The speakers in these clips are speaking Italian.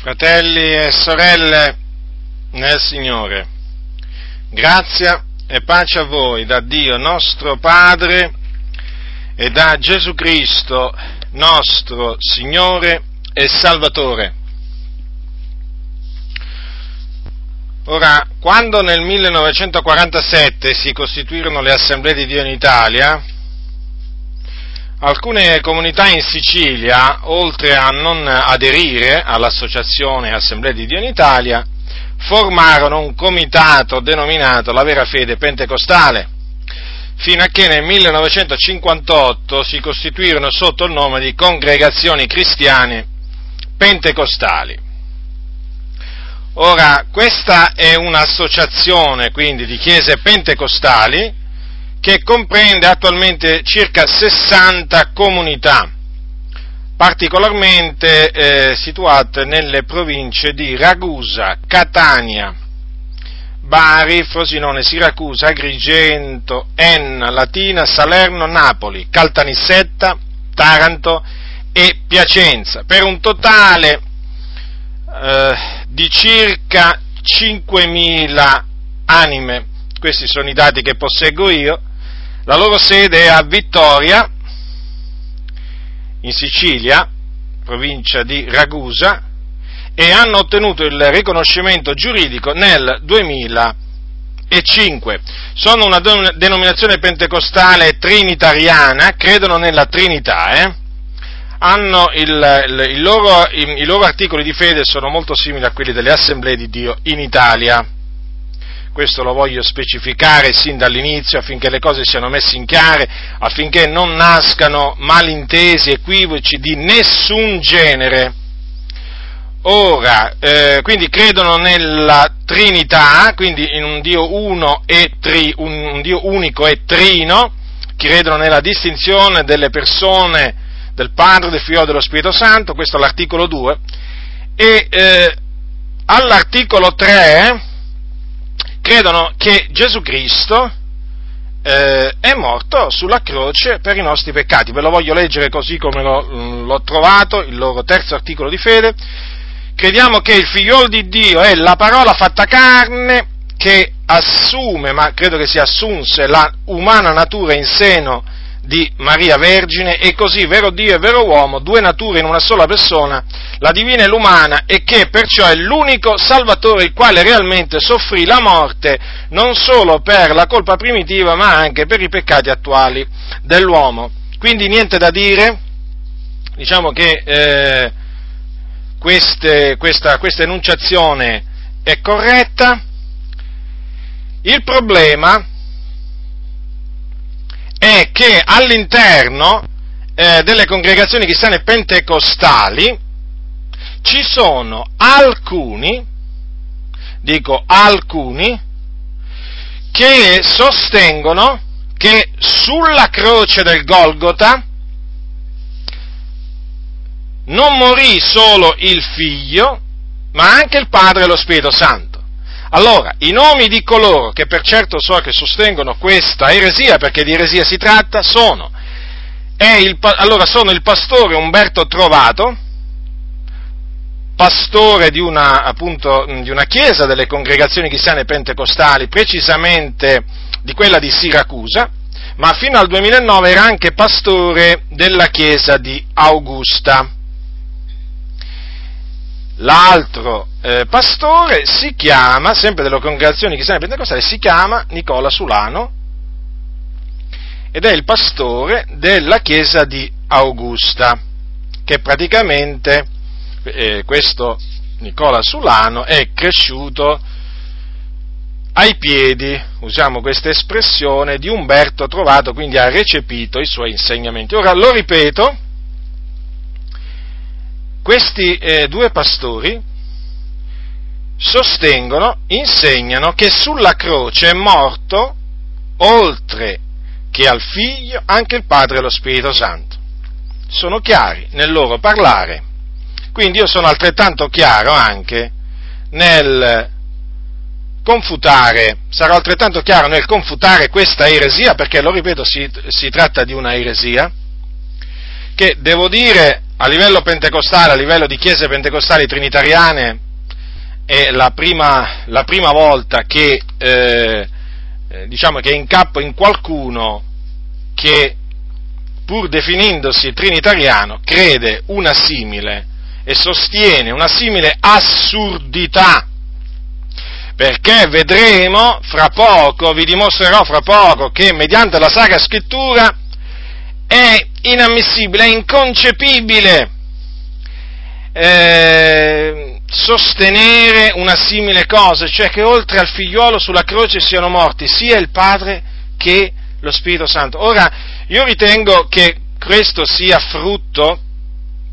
Fratelli e sorelle nel Signore, grazia e pace a voi da Dio nostro Padre e da Gesù Cristo nostro Signore e Salvatore. Ora, quando nel 1947 si costituirono le Assemblee di Dio in Italia, alcune comunità in Sicilia, oltre a non aderire all'associazione Assemblea di Dio in Italia, formarono un comitato denominato la vera fede pentecostale, fino a che nel 1958 si costituirono sotto il nome di congregazioni cristiane pentecostali. Ora, questa è un'associazione quindi di chiese pentecostali che comprende attualmente circa 60 comunità, particolarmente eh, situate nelle province di Ragusa, Catania, Bari, Frosinone, Siracusa, Agrigento, Enna, Latina, Salerno, Napoli, Caltanissetta, Taranto e Piacenza, per un totale eh, di circa 5.000 anime. Questi sono i dati che posseggo io la loro sede è a Vittoria, in Sicilia, provincia di Ragusa, e hanno ottenuto il riconoscimento giuridico nel 2005. Sono una denominazione pentecostale trinitariana, credono nella Trinità, eh? il, il, il loro, i, i loro articoli di fede sono molto simili a quelli delle assemblee di Dio in Italia questo lo voglio specificare sin dall'inizio affinché le cose siano messe in chiare, affinché non nascano malintesi, equivoci di nessun genere. Ora, eh, quindi credono nella Trinità, quindi in un Dio uno e tri, un, un Dio unico e trino, credono nella distinzione delle persone del Padre, del Figlio e dello Spirito Santo, questo è l'articolo 2, e eh, all'articolo 3 credono che Gesù Cristo eh, è morto sulla croce per i nostri peccati. Ve lo voglio leggere così come l'ho, mm, l'ho trovato, il loro terzo articolo di fede. Crediamo che il figliolo di Dio è la parola fatta carne che assume, ma credo che si assunse, la umana natura in seno di Maria Vergine e così vero Dio e vero uomo, due nature in una sola persona, la divina e l'umana, e che perciò è l'unico Salvatore il quale realmente soffrì la morte non solo per la colpa primitiva ma anche per i peccati attuali dell'uomo. Quindi niente da dire, diciamo che eh, queste, questa, questa enunciazione è corretta, il problema è che all'interno eh, delle congregazioni cristiane pentecostali ci sono alcuni, dico alcuni, che sostengono che sulla croce del Golgota non morì solo il figlio, ma anche il Padre e lo Spirito Santo. Allora, i nomi di coloro che per certo so che sostengono questa eresia, perché di eresia si tratta, sono, il, allora, sono il pastore Umberto Trovato, pastore di una, appunto, di una chiesa delle congregazioni cristiane pentecostali, precisamente di quella di Siracusa, ma fino al 2009 era anche pastore della chiesa di Augusta. L'altro eh, pastore si chiama, sempre delle congregazioni cristiane pentecostali, si chiama Nicola Sulano ed è il pastore della chiesa di Augusta, che praticamente eh, questo Nicola Sulano è cresciuto ai piedi, usiamo questa espressione, di Umberto Trovato, quindi ha recepito i suoi insegnamenti. Ora lo ripeto, questi eh, due pastori sostengono, insegnano che sulla croce è morto, oltre che al figlio, anche il Padre e lo Spirito Santo. Sono chiari nel loro parlare. Quindi io sono altrettanto chiaro anche nel confutare, sarò altrettanto chiaro nel confutare questa eresia, perché lo ripeto, si, si tratta di una eresia, che devo dire a livello pentecostale, a livello di chiese pentecostali trinitariane, è la prima, la prima volta che, eh, eh diciamo che incappo in qualcuno che, pur definendosi trinitariano, crede una simile e sostiene una simile assurdità. Perché vedremo fra poco, vi dimostrerò fra poco, che mediante la Sacra Scrittura è inammissibile, è inconcepibile eh, sostenere una simile cosa, cioè che oltre al figliuolo sulla croce siano morti sia il Padre che lo Spirito Santo. Ora, io ritengo che questo sia frutto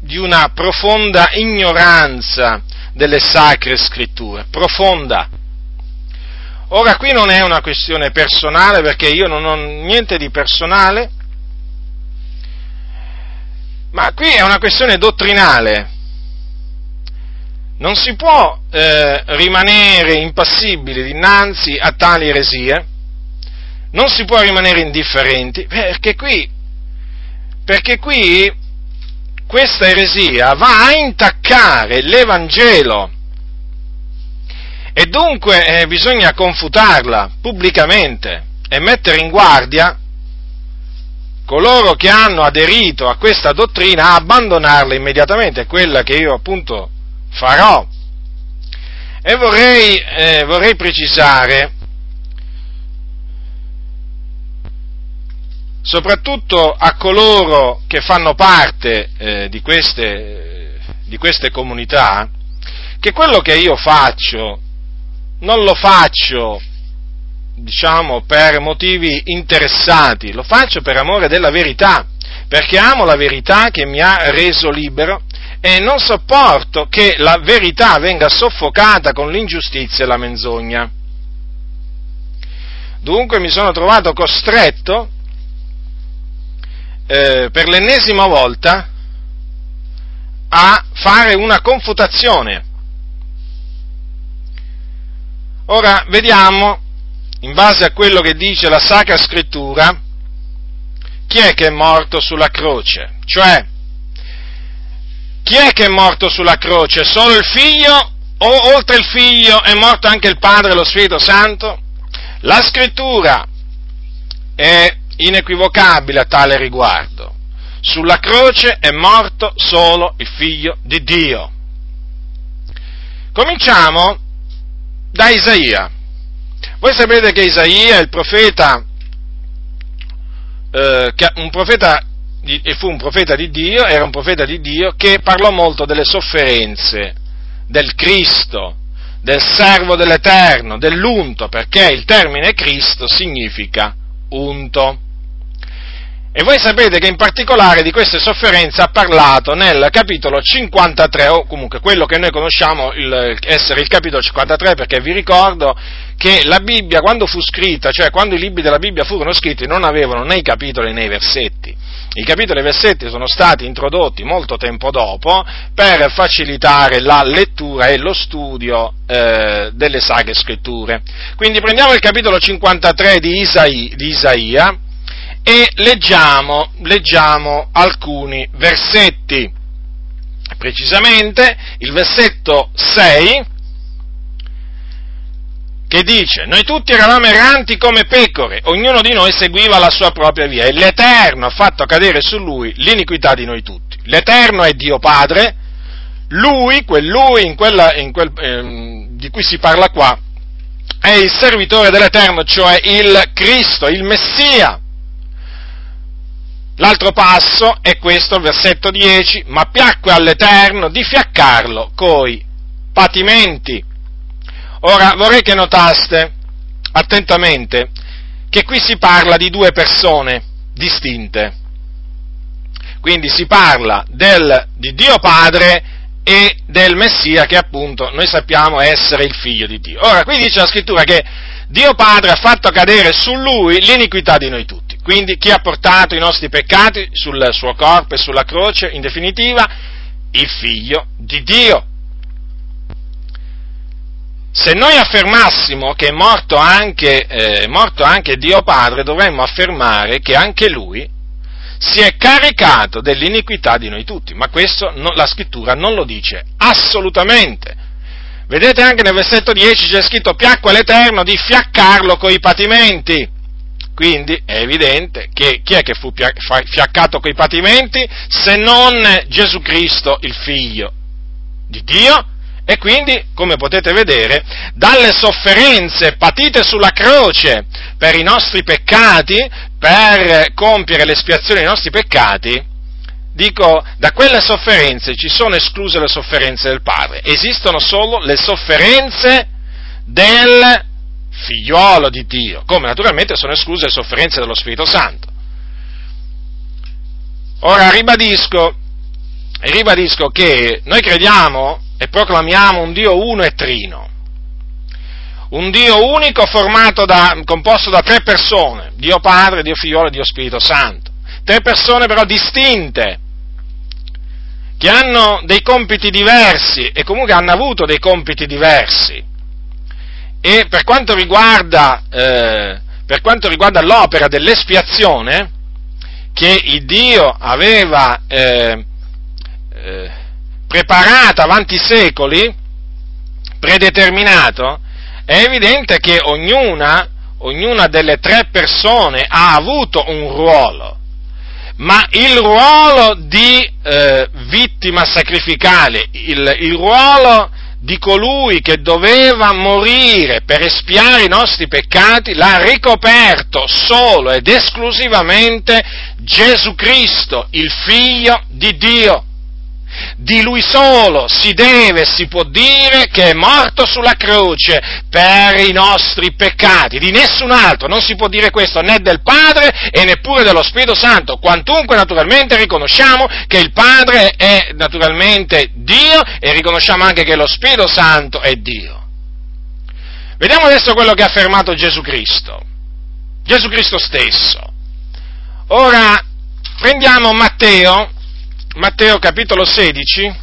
di una profonda ignoranza delle sacre scritture, profonda. Ora qui non è una questione personale perché io non ho niente di personale, ma qui è una questione dottrinale. Non si può eh, rimanere impassibili dinanzi a tali eresie, non si può rimanere indifferenti, perché qui, perché qui questa eresia va a intaccare l'Evangelo e dunque eh, bisogna confutarla pubblicamente e mettere in guardia coloro che hanno aderito a questa dottrina a abbandonarla immediatamente, è quella che io appunto farò. E vorrei, eh, vorrei precisare soprattutto a coloro che fanno parte eh, di, queste, di queste comunità, che quello che io faccio non lo faccio, diciamo, per motivi interessati, lo faccio per amore della verità, perché amo la verità che mi ha reso libero e non sopporto che la verità venga soffocata con l'ingiustizia e la menzogna. Dunque mi sono trovato costretto eh, per l'ennesima volta a fare una confutazione. Ora vediamo, in base a quello che dice la Sacra Scrittura, chi è che è morto sulla croce? Cioè, chi è che è morto sulla croce? Solo il figlio? O oltre il figlio è morto anche il Padre e lo Spirito Santo? La Scrittura è inequivocabile a tale riguardo. Sulla croce è morto solo il figlio di Dio. Cominciamo da Isaia. Voi sapete che Isaia, il profeta, eh, un profeta e fu un profeta di Dio, era un profeta di Dio che parlò molto delle sofferenze del Cristo, del servo dell'Eterno, dell'unto, perché il termine Cristo significa unto. E voi sapete che in particolare di queste sofferenze ha parlato nel capitolo 53, o comunque quello che noi conosciamo il, essere il capitolo 53, perché vi ricordo che la Bibbia quando fu scritta, cioè quando i libri della Bibbia furono scritti, non avevano né i capitoli né i versetti. I capitoli e i versetti sono stati introdotti molto tempo dopo per facilitare la lettura e lo studio eh, delle sagre scritture. Quindi prendiamo il capitolo 53 di, Isai, di Isaia, e leggiamo, leggiamo alcuni versetti. Precisamente il versetto 6 che dice, noi tutti eravamo erranti come pecore, ognuno di noi seguiva la sua propria via e l'Eterno ha fatto cadere su lui l'iniquità di noi tutti. L'Eterno è Dio Padre, lui, quel lui in quella, in quel, eh, di cui si parla qua, è il servitore dell'Eterno, cioè il Cristo, il Messia. L'altro passo è questo, il versetto 10, ma piacque all'Eterno di fiaccarlo coi patimenti. Ora vorrei che notaste attentamente che qui si parla di due persone distinte. Quindi si parla del, di Dio Padre e del Messia che appunto noi sappiamo essere il figlio di Dio. Ora qui dice la scrittura che Dio Padre ha fatto cadere su lui l'iniquità di noi tutti. Quindi chi ha portato i nostri peccati sul suo corpo e sulla croce, in definitiva, il figlio di Dio. Se noi affermassimo che è morto anche, eh, morto anche Dio Padre, dovremmo affermare che anche lui si è caricato dell'iniquità di noi tutti, ma questo no, la scrittura non lo dice assolutamente. Vedete anche nel versetto 10 c'è scritto piacque all'Eterno di fiaccarlo coi patimenti. Quindi è evidente che chi è che fu fiaccato coi patimenti se non Gesù Cristo, il figlio di Dio? E quindi, come potete vedere, dalle sofferenze patite sulla croce per i nostri peccati, per compiere l'espiazione dei nostri peccati, dico, da quelle sofferenze ci sono escluse le sofferenze del Padre, esistono solo le sofferenze del figliuolo di Dio, come naturalmente sono escluse le sofferenze dello Spirito Santo. Ora ribadisco, ribadisco che noi crediamo e proclamiamo un Dio uno e trino, un Dio unico da, composto da tre persone, Dio Padre, Dio Figliolo e Dio Spirito Santo, tre persone però distinte, che hanno dei compiti diversi e comunque hanno avuto dei compiti diversi. E per quanto riguarda, eh, per quanto riguarda l'opera dell'espiazione, che il Dio aveva eh, eh, preparata avanti secoli, predeterminato, è evidente che ognuna, ognuna delle tre persone ha avuto un ruolo ma il ruolo di eh, vittima sacrificale, il, il ruolo di colui che doveva morire per espiare i nostri peccati, l'ha ricoperto solo ed esclusivamente Gesù Cristo, il Figlio di Dio. Di lui solo si deve, si può dire che è morto sulla croce per i nostri peccati, di nessun altro, non si può dire questo né del Padre e neppure dello Spirito Santo, quantunque naturalmente riconosciamo che il Padre è naturalmente Dio e riconosciamo anche che lo Spirito Santo è Dio. Vediamo adesso quello che ha affermato Gesù Cristo, Gesù Cristo stesso. Ora prendiamo Matteo, Matteo capitolo 16,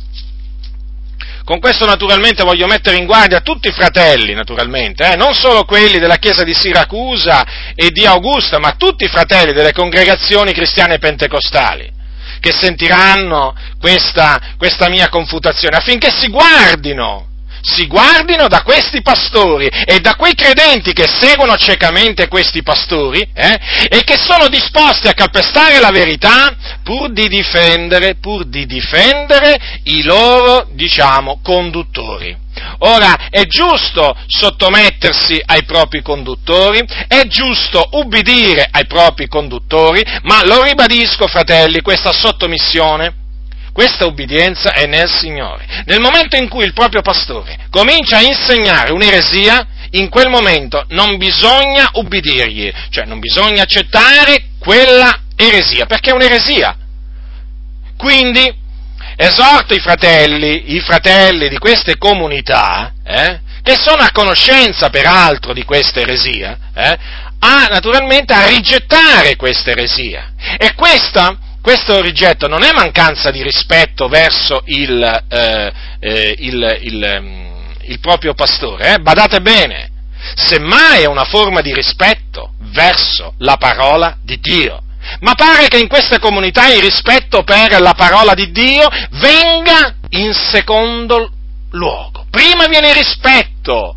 con questo naturalmente voglio mettere in guardia tutti i fratelli, naturalmente, eh? non solo quelli della chiesa di Siracusa e di Augusta, ma tutti i fratelli delle congregazioni cristiane pentecostali, che sentiranno questa, questa mia confutazione, affinché si guardino si guardino da questi pastori e da quei credenti che seguono ciecamente questi pastori eh, e che sono disposti a calpestare la verità pur di difendere, pur di difendere i loro, diciamo, conduttori. Ora, è giusto sottomettersi ai propri conduttori, è giusto ubbidire ai propri conduttori, ma lo ribadisco, fratelli, questa sottomissione questa ubbidienza è nel Signore. Nel momento in cui il proprio pastore comincia a insegnare un'eresia, in quel momento non bisogna ubbidirgli, cioè non bisogna accettare quella eresia, perché è un'eresia. Quindi esorto i fratelli, i fratelli di queste comunità, eh, che sono a conoscenza peraltro di questa eresia, eh, a naturalmente a rigettare questa eresia. E questa questo rigetto non è mancanza di rispetto verso il, eh, eh, il, il, mm, il proprio pastore, eh? badate bene, semmai è una forma di rispetto verso la parola di Dio. Ma pare che in queste comunità il rispetto per la parola di Dio venga in secondo luogo. Prima viene il rispetto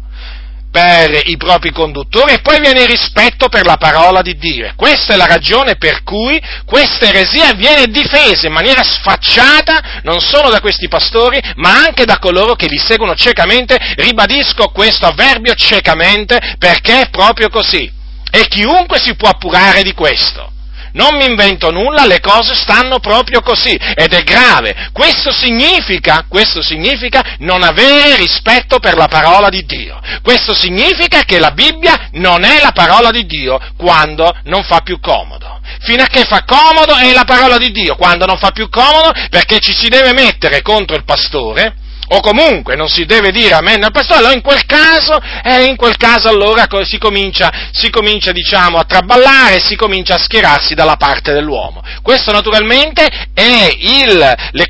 per i propri conduttori e poi viene il rispetto per la parola di Dio. Questa è la ragione per cui questa eresia viene difesa in maniera sfacciata non solo da questi pastori, ma anche da coloro che li seguono ciecamente. Ribadisco questo avverbio ciecamente perché è proprio così. E chiunque si può appurare di questo non mi invento nulla, le cose stanno proprio così ed è grave. Questo significa, questo significa non avere rispetto per la parola di Dio. Questo significa che la Bibbia non è la parola di Dio quando non fa più comodo. Fino a che fa comodo è la parola di Dio, quando non fa più comodo perché ci si deve mettere contro il pastore o comunque non si deve dire amen al pastore, allora in quel caso, eh, in quel caso allora si comincia, si comincia diciamo, a traballare, si comincia a schierarsi dalla parte dell'uomo. Questo naturalmente è, il, le,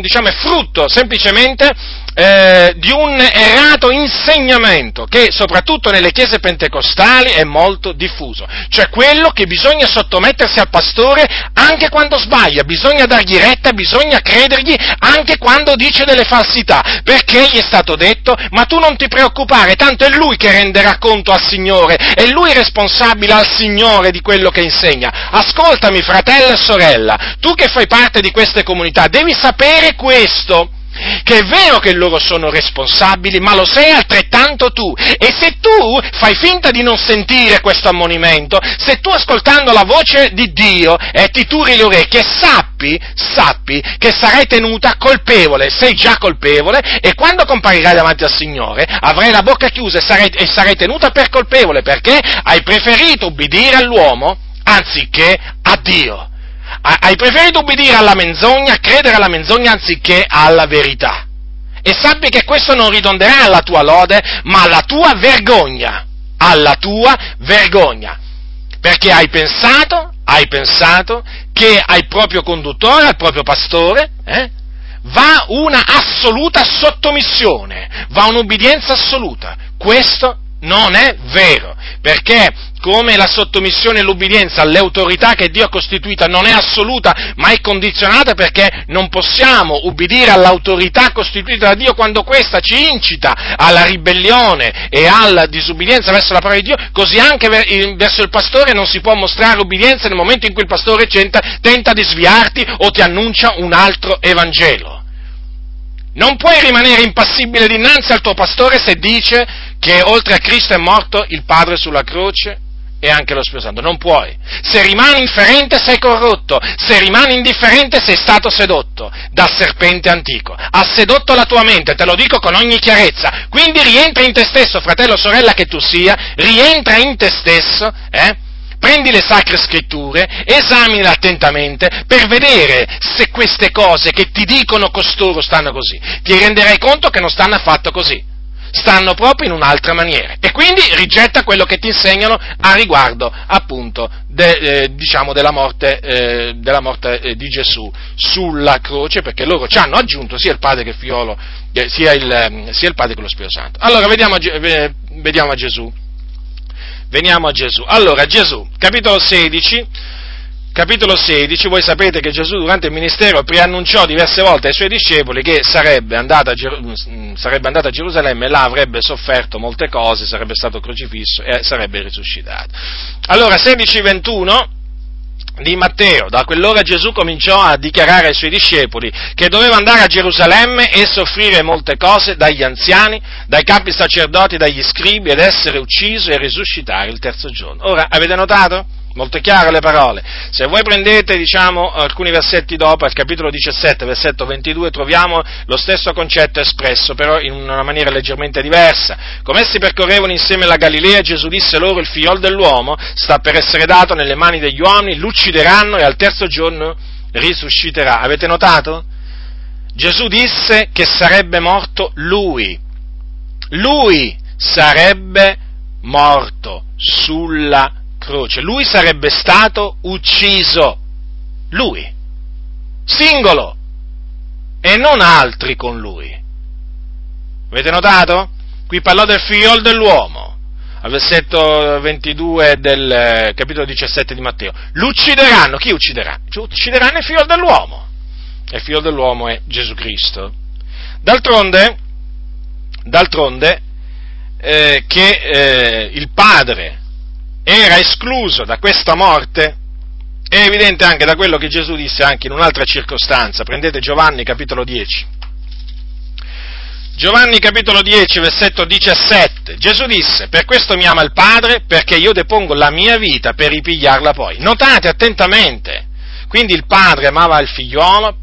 diciamo, è frutto semplicemente eh, di un errato insegnamento che soprattutto nelle chiese pentecostali è molto diffuso, cioè quello che bisogna sottomettersi al pastore anche quando sbaglia, bisogna dargli retta, bisogna credergli anche quando dice delle falsità, perché gli è stato detto, ma tu non ti preoccupare, tanto è lui che renderà conto al Signore, è lui responsabile al Signore di quello che insegna. Ascoltami fratello e sorella, tu che fai parte di queste comunità, devi sapere questo che è vero che loro sono responsabili, ma lo sei altrettanto tu. E se tu fai finta di non sentire questo ammonimento, se tu ascoltando la voce di Dio e ti turi le orecchie, sappi, sappi che sarai tenuta colpevole, sei già colpevole e quando comparirai davanti al Signore avrai la bocca chiusa e sarai, e sarai tenuta per colpevole perché hai preferito ubbidire all'uomo anziché a Dio hai preferito ubbidire alla menzogna, credere alla menzogna anziché alla verità. E sappi che questo non ridonderà alla tua lode, ma alla tua vergogna. Alla tua vergogna. Perché hai pensato, hai pensato che al proprio conduttore, al proprio pastore, eh, va una assoluta sottomissione, va un'ubbidienza assoluta. Questo non è vero, perché come la sottomissione e l'ubbidienza alle autorità che Dio ha costituita non è assoluta, ma è condizionata perché non possiamo ubbidire all'autorità costituita da Dio quando questa ci incita alla ribellione e alla disubbidienza verso la parola di Dio, così anche verso il pastore non si può mostrare ubbidienza nel momento in cui il pastore tenta di sviarti o ti annuncia un altro Evangelo. Non puoi rimanere impassibile dinanzi al tuo pastore se dice che oltre a Cristo è morto il Padre sulla croce e anche lo Spirito Santo. Non puoi. Se rimani inferente sei corrotto, se rimani indifferente sei stato sedotto dal serpente antico. Ha sedotto la tua mente, te lo dico con ogni chiarezza. Quindi rientra in te stesso, fratello sorella che tu sia, rientra in te stesso, eh? Prendi le sacre scritture, esaminale attentamente per vedere se queste cose che ti dicono costoro stanno così. Ti renderai conto che non stanno affatto così stanno proprio in un'altra maniera. E quindi rigetta quello che ti insegnano a riguardo appunto de, eh, diciamo della morte, eh, della morte eh, di Gesù sulla croce, perché loro ci hanno aggiunto sia il Padre che il Fiolo, eh, sia il, ehm, sia, il, Padre che lo Spirito Santo. Allora vediamo, vediamo a Gesù. Veniamo a Gesù. Allora, Gesù, capitolo 16, capitolo 16, voi sapete che Gesù durante il ministero preannunciò diverse volte ai suoi discepoli che sarebbe andato a, Ger- mm, sarebbe andato a Gerusalemme e là avrebbe sofferto molte cose, sarebbe stato crocifisso e sarebbe risuscitato. Allora, 16-21 di Matteo, da quell'ora Gesù cominciò a dichiarare ai suoi discepoli che doveva andare a Gerusalemme e soffrire molte cose dagli anziani, dai capi sacerdoti, dagli scribi ed essere ucciso e risuscitare il terzo giorno. Ora, avete notato? Molto chiare le parole. Se voi prendete, diciamo, alcuni versetti dopo, al capitolo 17, versetto 22, troviamo lo stesso concetto espresso, però in una maniera leggermente diversa. Come essi percorrevano insieme la Galilea, Gesù disse loro, il figliol dell'uomo sta per essere dato nelle mani degli uomini, l'uccideranno e al terzo giorno risusciterà. Avete notato? Gesù disse che sarebbe morto lui. Lui sarebbe morto sulla croce, lui sarebbe stato ucciso, lui, singolo, e non altri con lui. Avete notato? Qui parlò del figliol dell'uomo, al versetto 22 del eh, capitolo 17 di Matteo. L'uccideranno, chi ucciderà? Uccideranno il figlio dell'uomo. E il figlio dell'uomo è Gesù Cristo. D'altronde, d'altronde eh, che eh, il Padre era escluso da questa morte, è evidente anche da quello che Gesù disse anche in un'altra circostanza. Prendete Giovanni capitolo 10. Giovanni capitolo 10, versetto 17. Gesù disse, per questo mi ama il Padre, perché io depongo la mia vita per ripigliarla poi. Notate attentamente. Quindi il Padre amava il figliolo,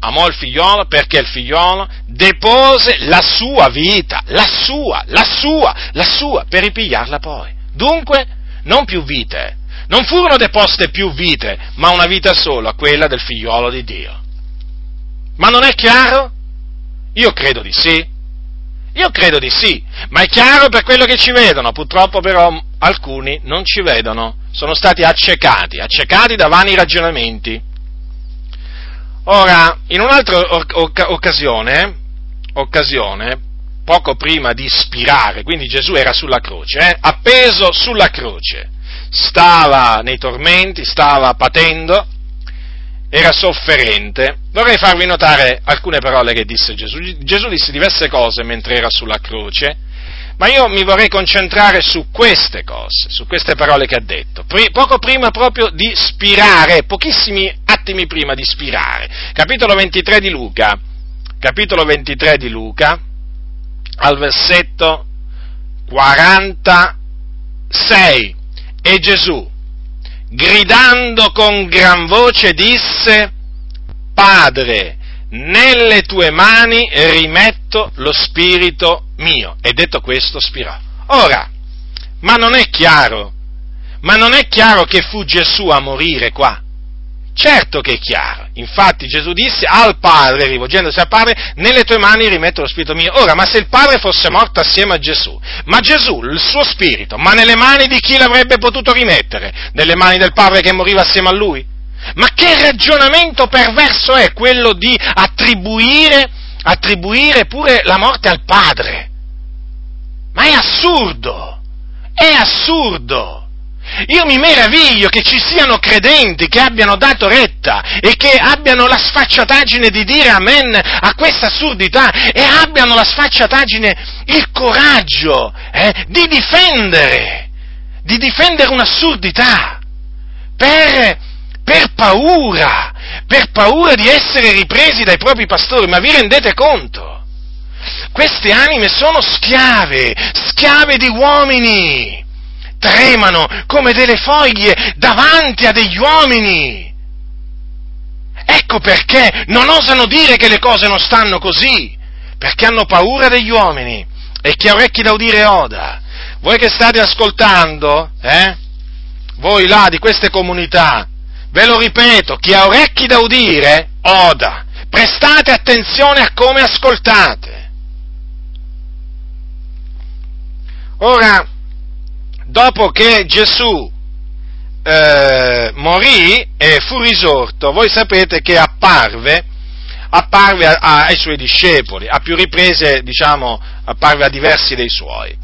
amò il figliolo perché il figliolo depose la sua vita, la sua, la sua, la sua, per ripigliarla poi. Dunque, non più vite, non furono deposte più vite, ma una vita sola, quella del figliolo di Dio. Ma non è chiaro? Io credo di sì. Io credo di sì, ma è chiaro per quello che ci vedono, purtroppo però alcuni non ci vedono, sono stati accecati, accecati da vani ragionamenti. Ora, in un'altra occasione, occasione, poco prima di spirare, quindi Gesù era sulla croce, eh, appeso sulla croce, stava nei tormenti, stava patendo, era sofferente. Vorrei farvi notare alcune parole che disse Gesù. Gesù disse diverse cose mentre era sulla croce, ma io mi vorrei concentrare su queste cose, su queste parole che ha detto, poco prima proprio di spirare, pochissimi attimi prima di spirare. Capitolo 23 di Luca, capitolo 23 di Luca, al versetto 46. E Gesù, gridando con gran voce, disse, Padre, nelle tue mani rimetto lo spirito mio. E detto questo, spirò. Ora, ma non è chiaro, ma non è chiaro che fu Gesù a morire qua. Certo che è chiaro. Infatti Gesù disse al Padre, rivolgendosi al Padre, nelle tue mani rimetto lo spirito mio. Ora, ma se il Padre fosse morto assieme a Gesù, ma Gesù, il suo spirito, ma nelle mani di chi l'avrebbe potuto rimettere? Nelle mani del Padre che moriva assieme a lui? Ma che ragionamento perverso è quello di attribuire, attribuire pure la morte al Padre? Ma è assurdo! È assurdo! Io mi meraviglio che ci siano credenti che abbiano dato retta e che abbiano la sfacciataggine di dire amen a questa assurdità e abbiano la sfacciataggine, il coraggio eh, di difendere, di difendere un'assurdità per, per paura, per paura di essere ripresi dai propri pastori. Ma vi rendete conto? Queste anime sono schiave, schiave di uomini tremano come delle foglie davanti a degli uomini. Ecco perché non osano dire che le cose non stanno così, perché hanno paura degli uomini. E chi ha orecchi da udire oda. Voi che state ascoltando, eh? Voi là di queste comunità, ve lo ripeto, chi ha orecchi da udire, oda. Prestate attenzione a come ascoltate. Ora, dopo che Gesù eh, morì e fu risorto, voi sapete che apparve, apparve a, a, ai suoi discepoli, a più riprese, diciamo, apparve a diversi dei suoi.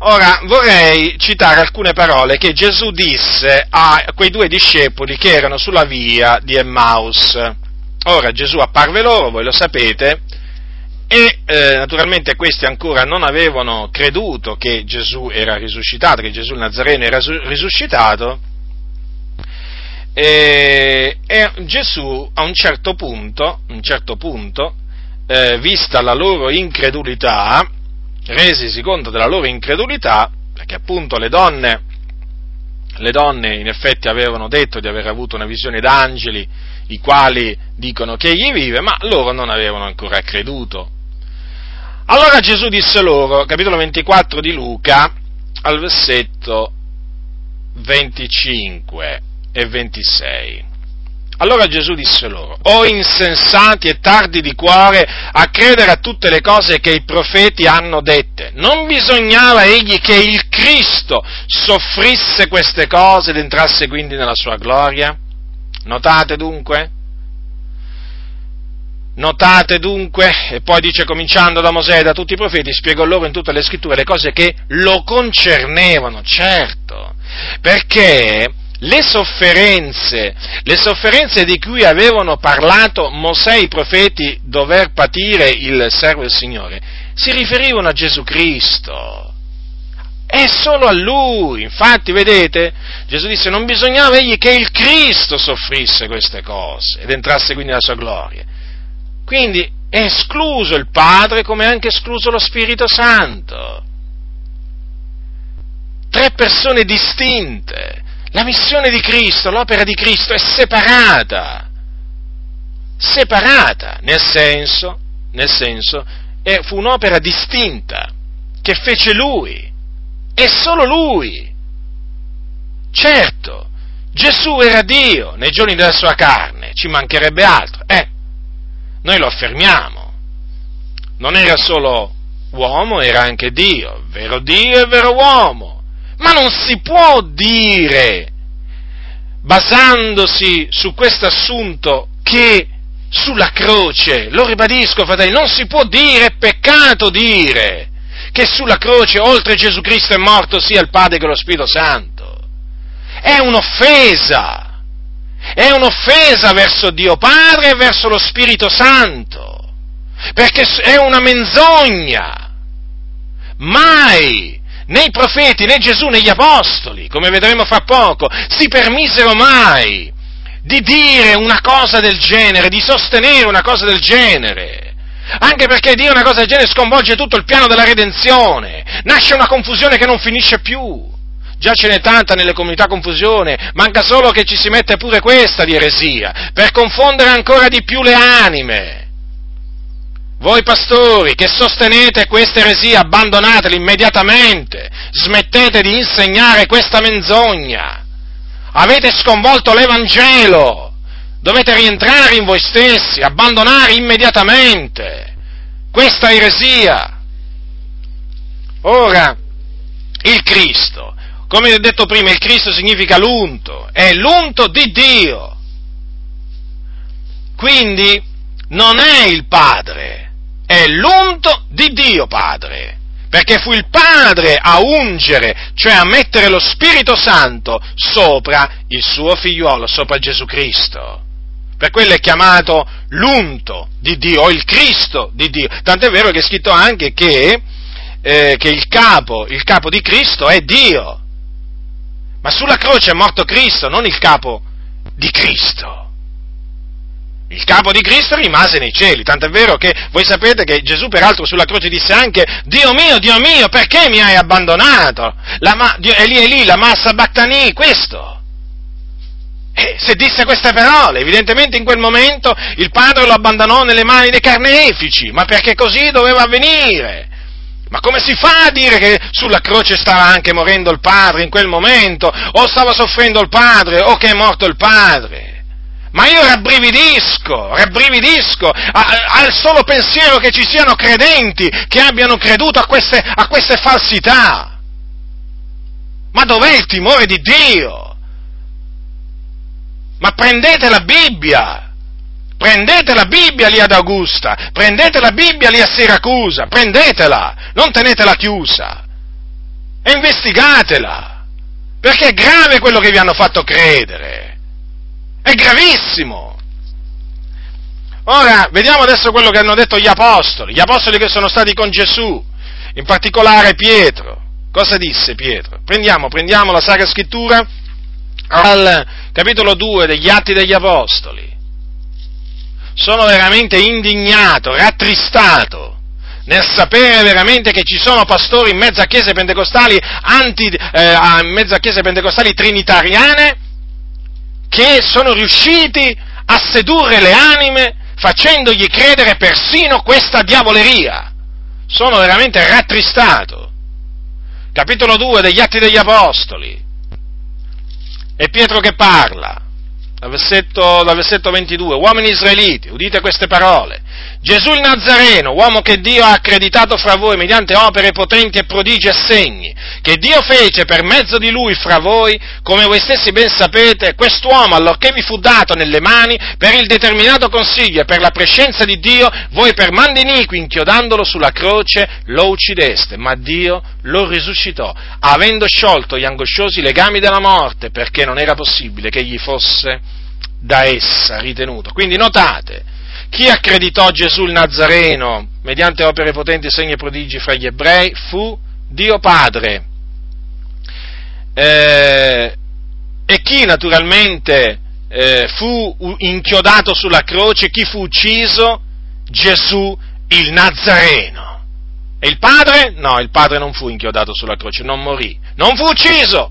Ora vorrei citare alcune parole che Gesù disse a quei due discepoli che erano sulla via di Emmaus. Ora Gesù apparve loro, voi lo sapete, e eh, naturalmente questi ancora non avevano creduto che Gesù era risuscitato, che Gesù il Nazareno era risuscitato, e, e Gesù a un certo punto, un certo punto eh, vista la loro incredulità, resisi conto della loro incredulità, perché appunto le donne, le donne in effetti avevano detto di aver avuto una visione d'angeli, i quali dicono che egli vive, ma loro non avevano ancora creduto allora Gesù disse loro, capitolo 24 di Luca, al versetto 25 e 26. Allora Gesù disse loro, o insensati e tardi di cuore a credere a tutte le cose che i profeti hanno dette, non bisognava egli che il Cristo soffrisse queste cose ed entrasse quindi nella sua gloria? Notate dunque? Notate dunque, e poi dice cominciando da Mosè e da tutti i profeti, spiegò loro in tutte le scritture le cose che lo concernevano, certo, perché le sofferenze, le sofferenze di cui avevano parlato Mosè e i profeti dover patire il servo del Signore, si riferivano a Gesù Cristo. È solo a Lui, infatti, vedete, Gesù disse non bisognava egli che il Cristo soffrisse queste cose ed entrasse quindi nella sua gloria. Quindi è escluso il Padre come è anche escluso lo Spirito Santo. Tre persone distinte. La missione di Cristo, l'opera di Cristo è separata. Separata, nel senso, nel senso, è, fu un'opera distinta che fece Lui. È solo Lui. Certo, Gesù era Dio nei giorni della sua carne, ci mancherebbe altro. Eh, noi lo affermiamo. Non era solo uomo, era anche Dio, vero Dio e vero uomo. Ma non si può dire, basandosi su questo assunto, che sulla croce, lo ribadisco fratelli, non si può dire, è peccato dire che sulla croce, oltre Gesù Cristo è morto sia il Padre che lo Spirito Santo. È un'offesa, è un'offesa verso Dio Padre e verso lo Spirito Santo, perché è una menzogna. Mai né i profeti né Gesù né gli apostoli, come vedremo fra poco, si permisero mai di dire una cosa del genere, di sostenere una cosa del genere. Anche perché dire una cosa del genere sconvolge tutto il piano della redenzione, nasce una confusione che non finisce più. Già ce n'è tanta nelle comunità confusione, manca solo che ci si mette pure questa di eresia, per confondere ancora di più le anime. Voi pastori che sostenete questa eresia, abbandonateli immediatamente, smettete di insegnare questa menzogna. Avete sconvolto l'Evangelo, dovete rientrare in voi stessi, abbandonare immediatamente questa eresia. Ora, il Cristo, come ho detto prima, il Cristo significa l'unto, è l'unto di Dio. Quindi non è il Padre, è l'unto di Dio Padre, perché fu il Padre a ungere, cioè a mettere lo Spirito Santo sopra il suo figliuolo, sopra Gesù Cristo. Per quello è chiamato l'unto di Dio, o il Cristo di Dio. Tant'è vero che è scritto anche che, eh, che il, capo, il capo di Cristo è Dio. Ma sulla croce è morto Cristo, non il capo di Cristo. Il capo di Cristo rimase nei cieli, tant'è vero che voi sapete che Gesù peraltro sulla croce disse anche Dio mio, Dio mio, perché mi hai abbandonato? La ma, Eli Eli, la massa battani, questo. E se disse queste parole, evidentemente in quel momento il padre lo abbandonò nelle mani dei carnefici, ma perché così doveva avvenire. Ma come si fa a dire che sulla croce stava anche morendo il padre in quel momento, o stava soffrendo il padre, o che è morto il padre? Ma io rabbrividisco, rabbrividisco al solo pensiero che ci siano credenti che abbiano creduto a queste, a queste falsità. Ma dov'è il timore di Dio? Ma prendete la Bibbia, prendete la Bibbia lì ad Augusta, prendete la Bibbia lì a Siracusa, prendetela, non tenetela chiusa e investigatela, perché è grave quello che vi hanno fatto credere. È gravissimo. Ora, vediamo adesso quello che hanno detto gli apostoli, gli apostoli che sono stati con Gesù, in particolare Pietro. Cosa disse Pietro? Prendiamo, prendiamo la Sacra Scrittura al capitolo 2 degli Atti degli Apostoli. Sono veramente indignato, rattristato nel sapere veramente che ci sono pastori in mezzo a chiese pentecostali, anti, eh, in mezzo a chiese pentecostali trinitariane che sono riusciti a sedurre le anime facendogli credere persino questa diavoleria. Sono veramente rattristato. Capitolo 2 degli Atti degli Apostoli. È Pietro che parla. Dal versetto, dal versetto 22, uomini israeliti, udite queste parole. Gesù il Nazareno, uomo che Dio ha accreditato fra voi mediante opere potenti e prodigi e segni, che Dio fece per mezzo di lui fra voi, come voi stessi ben sapete, quest'uomo, allorché vi fu dato nelle mani, per il determinato consiglio e per la prescenza di Dio, voi per mandi iniqui, inchiodandolo sulla croce, lo uccideste, ma Dio lo risuscitò, avendo sciolto gli angosciosi legami della morte, perché non era possibile che gli fosse da essa ritenuto. Quindi notate, chi accreditò Gesù il Nazareno mediante opere potenti, segni e prodigi fra gli ebrei fu Dio Padre. Eh, e chi naturalmente eh, fu inchiodato sulla croce, chi fu ucciso? Gesù il Nazareno. E il padre? No, il padre non fu inchiodato sulla croce, non morì, non fu ucciso,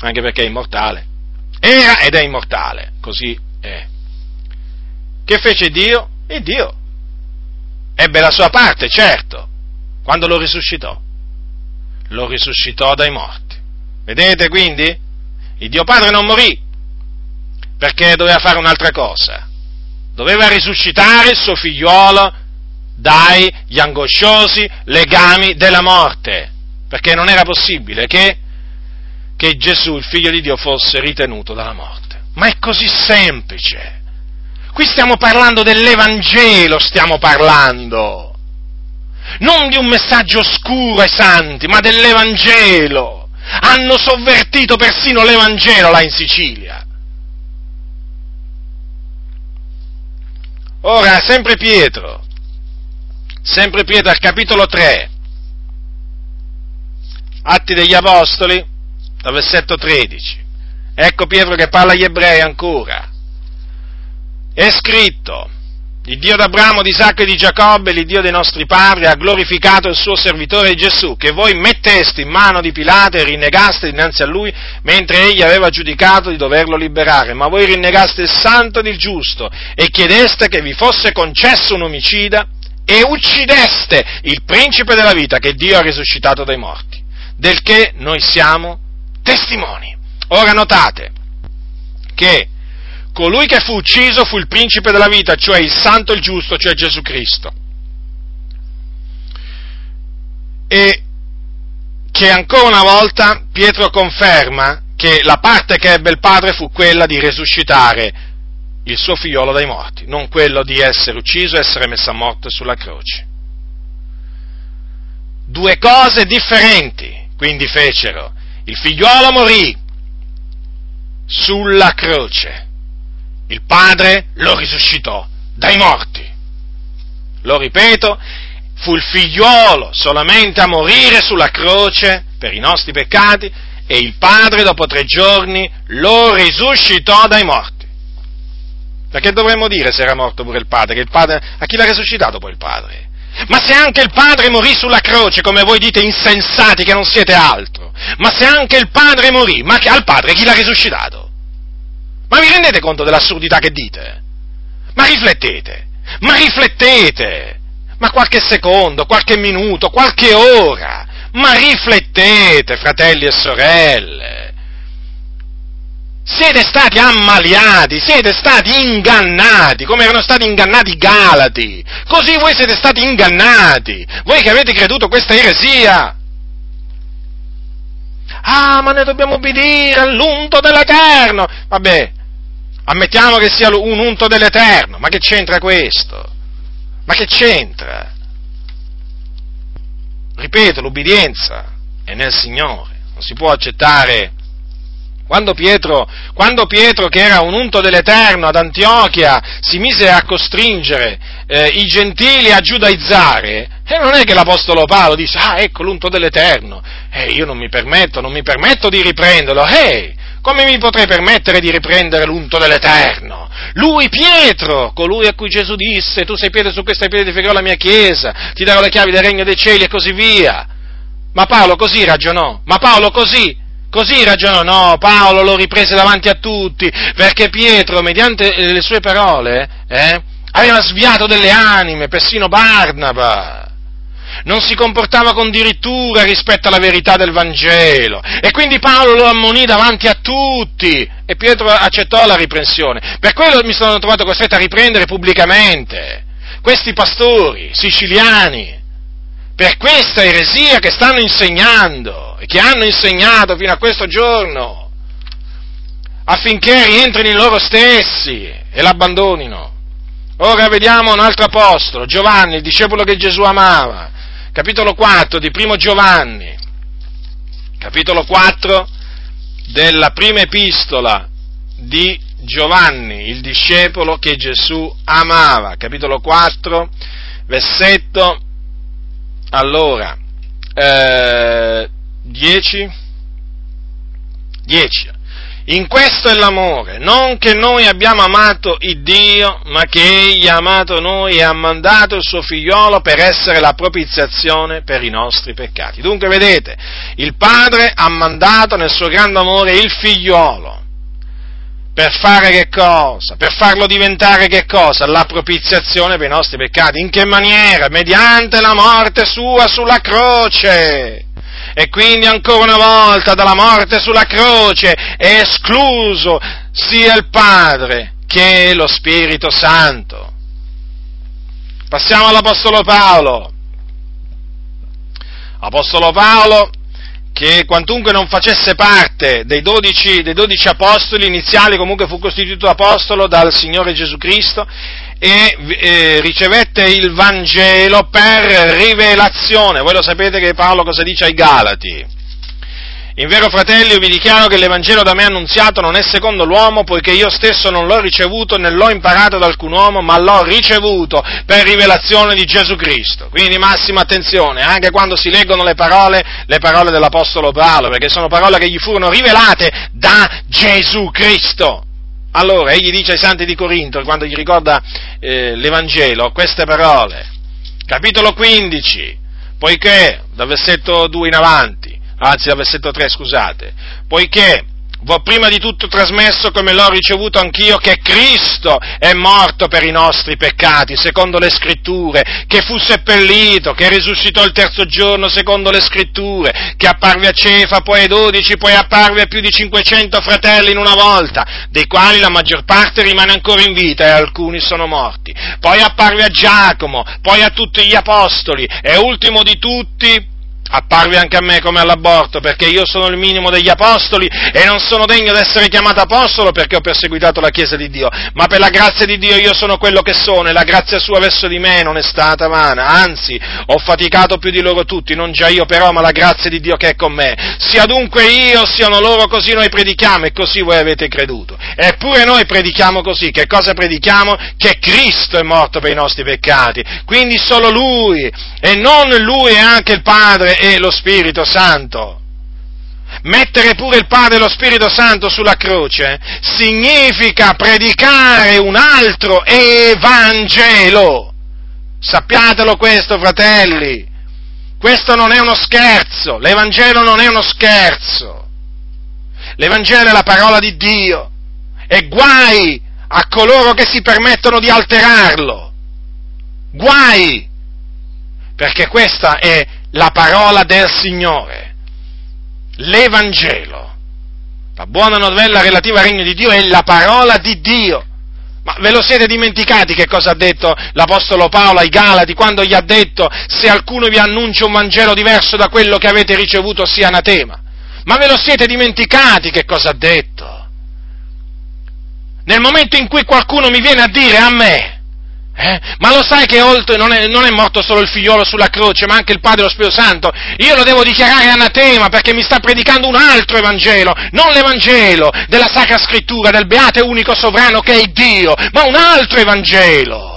anche perché è immortale. Era ed è immortale, così è. Che fece Dio? E Dio ebbe la sua parte, certo, quando lo risuscitò. Lo risuscitò dai morti. Vedete quindi? Il Dio Padre non morì perché doveva fare un'altra cosa. Doveva risuscitare il suo figliuolo dagli angosciosi legami della morte, perché non era possibile che che Gesù, il figlio di Dio, fosse ritenuto dalla morte. Ma è così semplice. Qui stiamo parlando dell'Evangelo, stiamo parlando. Non di un messaggio oscuro ai santi, ma dell'Evangelo. Hanno sovvertito persino l'Evangelo là in Sicilia. Ora, sempre Pietro, sempre Pietro al capitolo 3, Atti degli Apostoli, dal versetto 13. Ecco Pietro che parla agli ebrei ancora. È scritto, il Dio d'Abramo, di Isacco e di Giacobbe, il Dio dei nostri padri, ha glorificato il suo servitore Gesù, che voi metteste in mano di Pilato e rinnegaste dinanzi a lui, mentre egli aveva giudicato di doverlo liberare. Ma voi rinnegaste il santo ed il giusto e chiedeste che vi fosse concesso un omicida e uccideste il principe della vita che Dio ha risuscitato dai morti del che noi siamo testimoni. Ora notate che colui che fu ucciso fu il principe della vita, cioè il santo e il giusto, cioè Gesù Cristo. E che ancora una volta Pietro conferma che la parte che ebbe il padre fu quella di resuscitare il suo figliolo dai morti, non quello di essere ucciso e essere messo a morte sulla croce. Due cose differenti quindi fecero. Il figliuolo morì sulla croce, il padre lo risuscitò dai morti. Lo ripeto, fu il figliuolo solamente a morire sulla croce per i nostri peccati e il padre dopo tre giorni lo risuscitò dai morti. Perché dovremmo dire se era morto pure il padre? Che il padre a chi l'ha risuscitato poi il padre? Ma se anche il Padre morì sulla croce, come voi dite insensati che non siete altro, ma se anche il Padre morì, ma al Padre chi l'ha risuscitato? Ma vi rendete conto dell'assurdità che dite? Ma riflettete, ma riflettete, ma qualche secondo, qualche minuto, qualche ora, ma riflettete, fratelli e sorelle siete stati ammaliati, siete stati ingannati, come erano stati ingannati i Galati. Così voi siete stati ingannati, voi che avete creduto questa eresia. Ah, ma noi dobbiamo obbedire all'unto dell'Eterno. Vabbè, ammettiamo che sia un unto dell'Eterno, ma che c'entra questo? Ma che c'entra? Ripeto, l'ubbidienza è nel Signore, non si può accettare quando Pietro, quando Pietro, che era un unto dell'Eterno ad Antiochia, si mise a costringere eh, i gentili a giudaizzare, e non è che l'Apostolo Paolo disse, ah ecco l'unto dell'Eterno, e io non mi permetto, non mi permetto di riprenderlo, ehi, come mi potrei permettere di riprendere l'unto dell'Eterno? Lui, Pietro, colui a cui Gesù disse, tu sei Pietro, su questa pietra edificherò la mia chiesa, ti darò le chiavi del regno dei cieli e così via. Ma Paolo così ragionò, ma Paolo così Così ragionò, no, Paolo lo riprese davanti a tutti, perché Pietro, mediante le sue parole, eh, aveva sviato delle anime, persino Barnaba. Non si comportava con dirittura rispetto alla verità del Vangelo. E quindi Paolo lo ammonì davanti a tutti. E Pietro accettò la riprensione. Per quello mi sono trovato costretto a riprendere pubblicamente questi pastori siciliani per questa eresia che stanno insegnando e che hanno insegnato fino a questo giorno, affinché rientrino in loro stessi e l'abbandonino. Ora vediamo un altro apostolo, Giovanni, il discepolo che Gesù amava, capitolo 4 di primo Giovanni, capitolo 4 della prima epistola di Giovanni, il discepolo che Gesù amava, capitolo 4, versetto allora, eh, 10? 10. In questo è l'amore, non che noi abbiamo amato il Dio, ma che Egli ha amato noi e ha mandato il suo figliolo per essere la propiziazione per i nostri peccati. Dunque vedete, il Padre ha mandato nel suo grande amore il figliolo per fare che cosa? Per farlo diventare che cosa? La propiziazione per i nostri peccati. In che maniera? Mediante la morte sua sulla croce. E quindi ancora una volta dalla morte sulla croce è escluso sia il Padre che lo Spirito Santo. Passiamo all'Apostolo Paolo. Apostolo Paolo che quantunque non facesse parte dei dodici, dei dodici apostoli iniziali, comunque fu costituito apostolo dal Signore Gesù Cristo e eh, ricevette il Vangelo per rivelazione. Voi lo sapete che Paolo cosa dice ai Galati? In vero fratelli, io vi dichiaro che l'Evangelo da me annunziato non è secondo l'uomo, poiché io stesso non l'ho ricevuto né l'ho imparato da alcun uomo, ma l'ho ricevuto per rivelazione di Gesù Cristo. Quindi massima attenzione, anche quando si leggono le parole, le parole dell'Apostolo Paolo, perché sono parole che gli furono rivelate da Gesù Cristo. Allora, egli dice ai santi di Corinto, quando gli ricorda eh, l'Evangelo, queste parole. Capitolo 15, poiché, dal versetto 2 in avanti, anzi dal versetto 3 scusate, poiché V'ho prima di tutto trasmesso come l'ho ricevuto anch'io che Cristo è morto per i nostri peccati, secondo le scritture, che fu seppellito, che risuscitò il terzo giorno, secondo le scritture, che apparve a Cefa, poi ai dodici, poi apparve a più di 500 fratelli in una volta, dei quali la maggior parte rimane ancora in vita e alcuni sono morti. Poi apparve a Giacomo, poi a tutti gli apostoli e ultimo di tutti apparve anche a me come all'aborto, perché io sono il minimo degli apostoli e non sono degno di essere chiamato apostolo perché ho perseguitato la Chiesa di Dio, ma per la grazia di Dio io sono quello che sono e la grazia sua verso di me non è stata vana, anzi ho faticato più di loro tutti, non già io però, ma la grazia di Dio che è con me. Sia dunque io, siano loro, così noi predichiamo e così voi avete creduto. Eppure noi predichiamo così, che cosa predichiamo? Che Cristo è morto per i nostri peccati, quindi solo Lui e non Lui e anche il Padre e lo Spirito Santo. Mettere pure il Padre e lo Spirito Santo sulla croce significa predicare un altro Evangelo. Sappiatelo questo, fratelli. Questo non è uno scherzo, l'Evangelo non è uno scherzo. L'Evangelo è la parola di Dio e guai a coloro che si permettono di alterarlo. Guai! Perché questa è la parola del Signore, l'Evangelo, la buona novella relativa al regno di Dio è la parola di Dio. Ma ve lo siete dimenticati che cosa ha detto l'Apostolo Paolo ai Galati quando gli ha detto se qualcuno vi annuncia un Vangelo diverso da quello che avete ricevuto sia anatema? Ma ve lo siete dimenticati che cosa ha detto? Nel momento in cui qualcuno mi viene a dire a me, eh? Ma lo sai che oltre non è, non è, morto solo il figliolo sulla croce, ma anche il Padre e lo Spirito Santo? Io lo devo dichiarare anatema perché mi sta predicando un altro Evangelo, non l'Evangelo della Sacra Scrittura, del beato e unico sovrano che è Dio, ma un altro Evangelo.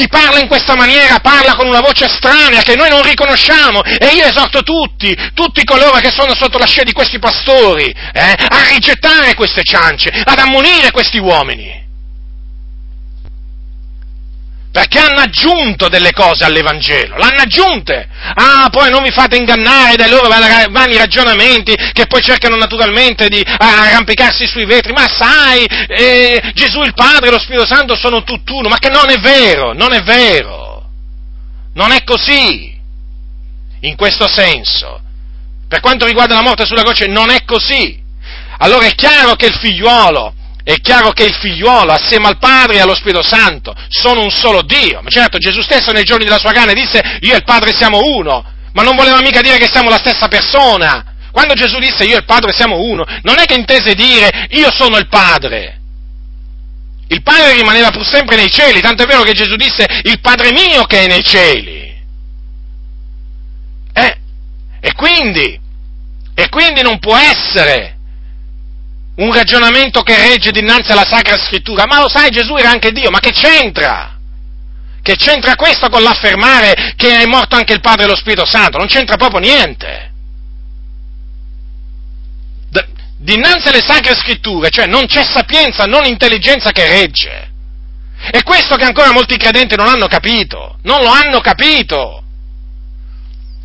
Chi parla in questa maniera parla con una voce estranea che noi non riconosciamo. E io esorto tutti, tutti coloro che sono sotto la scia di questi pastori, eh, a rigettare queste ciance, ad ammonire questi uomini perché hanno aggiunto delle cose all'Evangelo, l'hanno aggiunte. Ah, poi non vi fate ingannare dai loro vani ragionamenti che poi cercano naturalmente di arrampicarsi sui vetri, ma sai, eh, Gesù il Padre e lo Spirito Santo sono tutt'uno, ma che non è vero, non è vero, non è così, in questo senso. Per quanto riguarda la morte sulla croce, non è così. Allora è chiaro che il figliuolo, è chiaro che il figliuolo, assieme al Padre e allo Spirito Santo, sono un solo Dio. Ma certo, Gesù stesso nei giorni della sua carne disse, io e il Padre siamo uno, ma non voleva mica dire che siamo la stessa persona. Quando Gesù disse io e il Padre siamo uno, non è che intese dire io sono il Padre. Il Padre rimaneva pur sempre nei cieli, tanto è vero che Gesù disse il Padre mio che è nei cieli. Eh, e quindi, e quindi non può essere un ragionamento che regge dinanzi alla Sacra Scrittura, ma lo sai, Gesù era anche Dio, ma che c'entra? Che c'entra questo con l'affermare che è morto anche il Padre e lo Spirito Santo? Non c'entra proprio niente. D- dinanzi alle Sacre Scritture, cioè non c'è sapienza, non intelligenza che regge. E questo che ancora molti credenti non hanno capito, non lo hanno capito.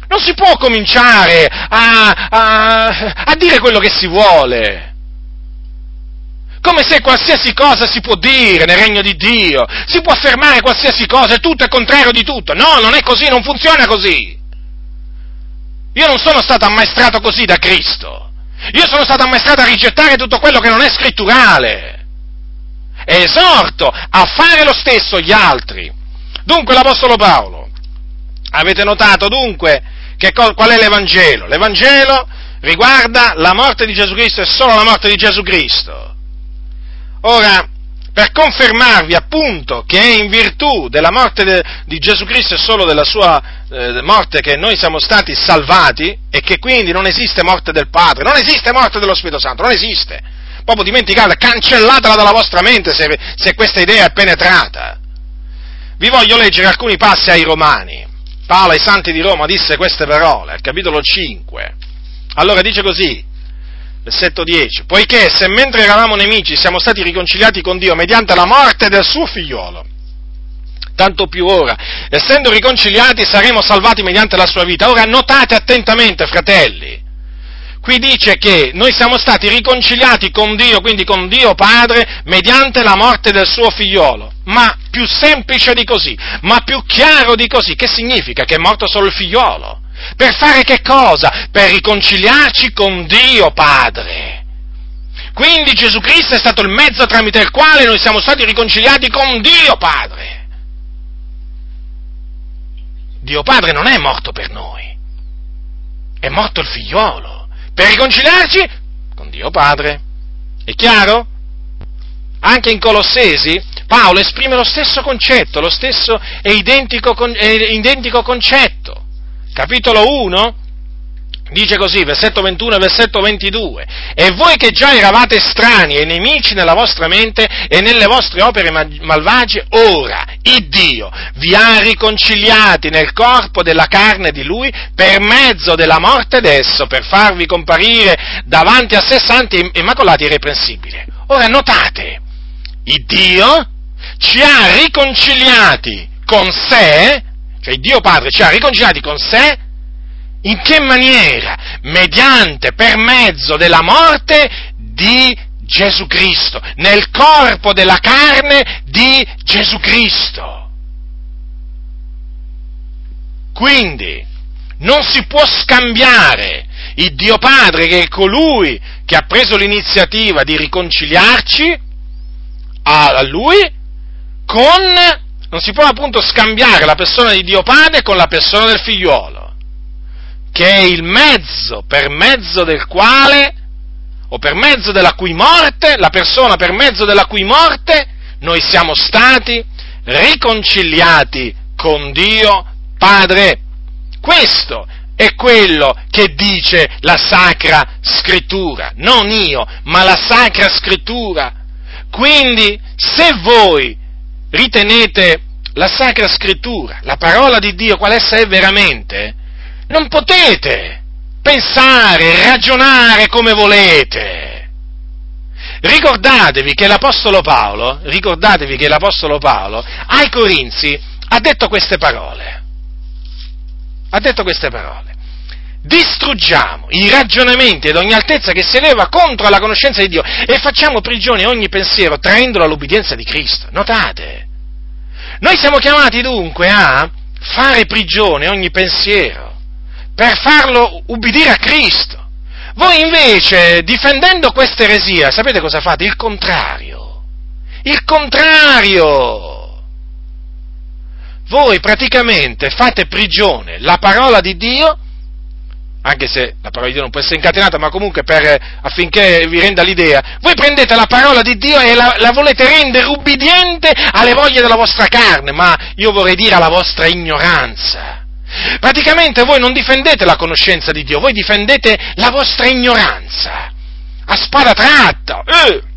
Non si può cominciare a, a, a dire quello che si vuole come se qualsiasi cosa si può dire nel regno di Dio, si può affermare qualsiasi cosa, e tutto è contrario di tutto. No, non è così, non funziona così. Io non sono stato ammaestrato così da Cristo. Io sono stato ammaestrato a rigettare tutto quello che non è scritturale. E esorto a fare lo stesso gli altri. Dunque l'Apostolo Paolo Avete notato dunque che, qual è l'Evangelo? L'Evangelo riguarda la morte di Gesù Cristo e solo la morte di Gesù Cristo. Ora, per confermarvi appunto che è in virtù della morte de, di Gesù Cristo e solo della sua eh, morte che noi siamo stati salvati e che quindi non esiste morte del Padre, non esiste morte dello Spirito Santo, non esiste. Proprio dimenticatela, cancellatela dalla vostra mente se, se questa idea è penetrata. Vi voglio leggere alcuni passi ai Romani. Paolo ai santi di Roma disse queste parole, al capitolo 5. Allora dice così, versetto 10, poiché se mentre eravamo nemici siamo stati riconciliati con Dio mediante la morte del suo figliolo, tanto più ora, essendo riconciliati saremo salvati mediante la sua vita. Ora notate attentamente, fratelli, qui dice che noi siamo stati riconciliati con Dio, quindi con Dio Padre, mediante la morte del suo figliolo. Ma più semplice di così, ma più chiaro di così, che significa? Che è morto solo il figliolo. Per fare che cosa? Per riconciliarci con Dio Padre. Quindi Gesù Cristo è stato il mezzo tramite il quale noi siamo stati riconciliati con Dio Padre. Dio Padre non è morto per noi, è morto il figliolo. Per riconciliarci con Dio Padre. È chiaro? Anche in Colossesi Paolo esprime lo stesso concetto, lo stesso e identico, identico concetto capitolo 1, dice così, versetto 21 e versetto 22, e voi che già eravate strani e nemici nella vostra mente e nelle vostre opere malvagie, ora il Dio vi ha riconciliati nel corpo della carne di Lui per mezzo della morte d'esso, per farvi comparire davanti a sé santi, immacolati e irreprensibili. Ora notate, il Dio ci ha riconciliati con sé, cioè Dio Padre ci ha riconciliati con sé, in che maniera? Mediante, per mezzo della morte di Gesù Cristo, nel corpo della carne di Gesù Cristo. Quindi non si può scambiare il Dio Padre, che è colui che ha preso l'iniziativa di riconciliarci a Lui, con non si può appunto scambiare la persona di Dio Padre con la persona del figliuolo, che è il mezzo per mezzo del quale, o per mezzo della cui morte, la persona per mezzo della cui morte noi siamo stati riconciliati con Dio Padre. Questo è quello che dice la Sacra Scrittura, non io, ma la Sacra Scrittura. Quindi, se voi ritenete la Sacra Scrittura, la parola di Dio, qual essa è veramente, non potete pensare, ragionare come volete. Ricordatevi che l'Apostolo Paolo, ricordatevi che l'Apostolo Paolo ai Corinzi ha detto queste parole. Ha detto queste parole. Distruggiamo i ragionamenti ed ogni altezza che si eleva contro la conoscenza di Dio e facciamo prigione ogni pensiero traendolo all'obbedienza di Cristo. Notate? Noi siamo chiamati dunque a fare prigione ogni pensiero per farlo ubbidire a Cristo. Voi invece, difendendo questa eresia, sapete cosa fate? Il contrario. Il contrario. Voi praticamente fate prigione la parola di Dio anche se la parola di Dio non può essere incatenata, ma comunque per, affinché vi renda l'idea, voi prendete la parola di Dio e la, la, volete rendere ubbidiente alle voglie della vostra carne, ma io vorrei dire alla vostra ignoranza. Praticamente voi non difendete la conoscenza di Dio, voi difendete la vostra ignoranza. A spada tratta. Eh!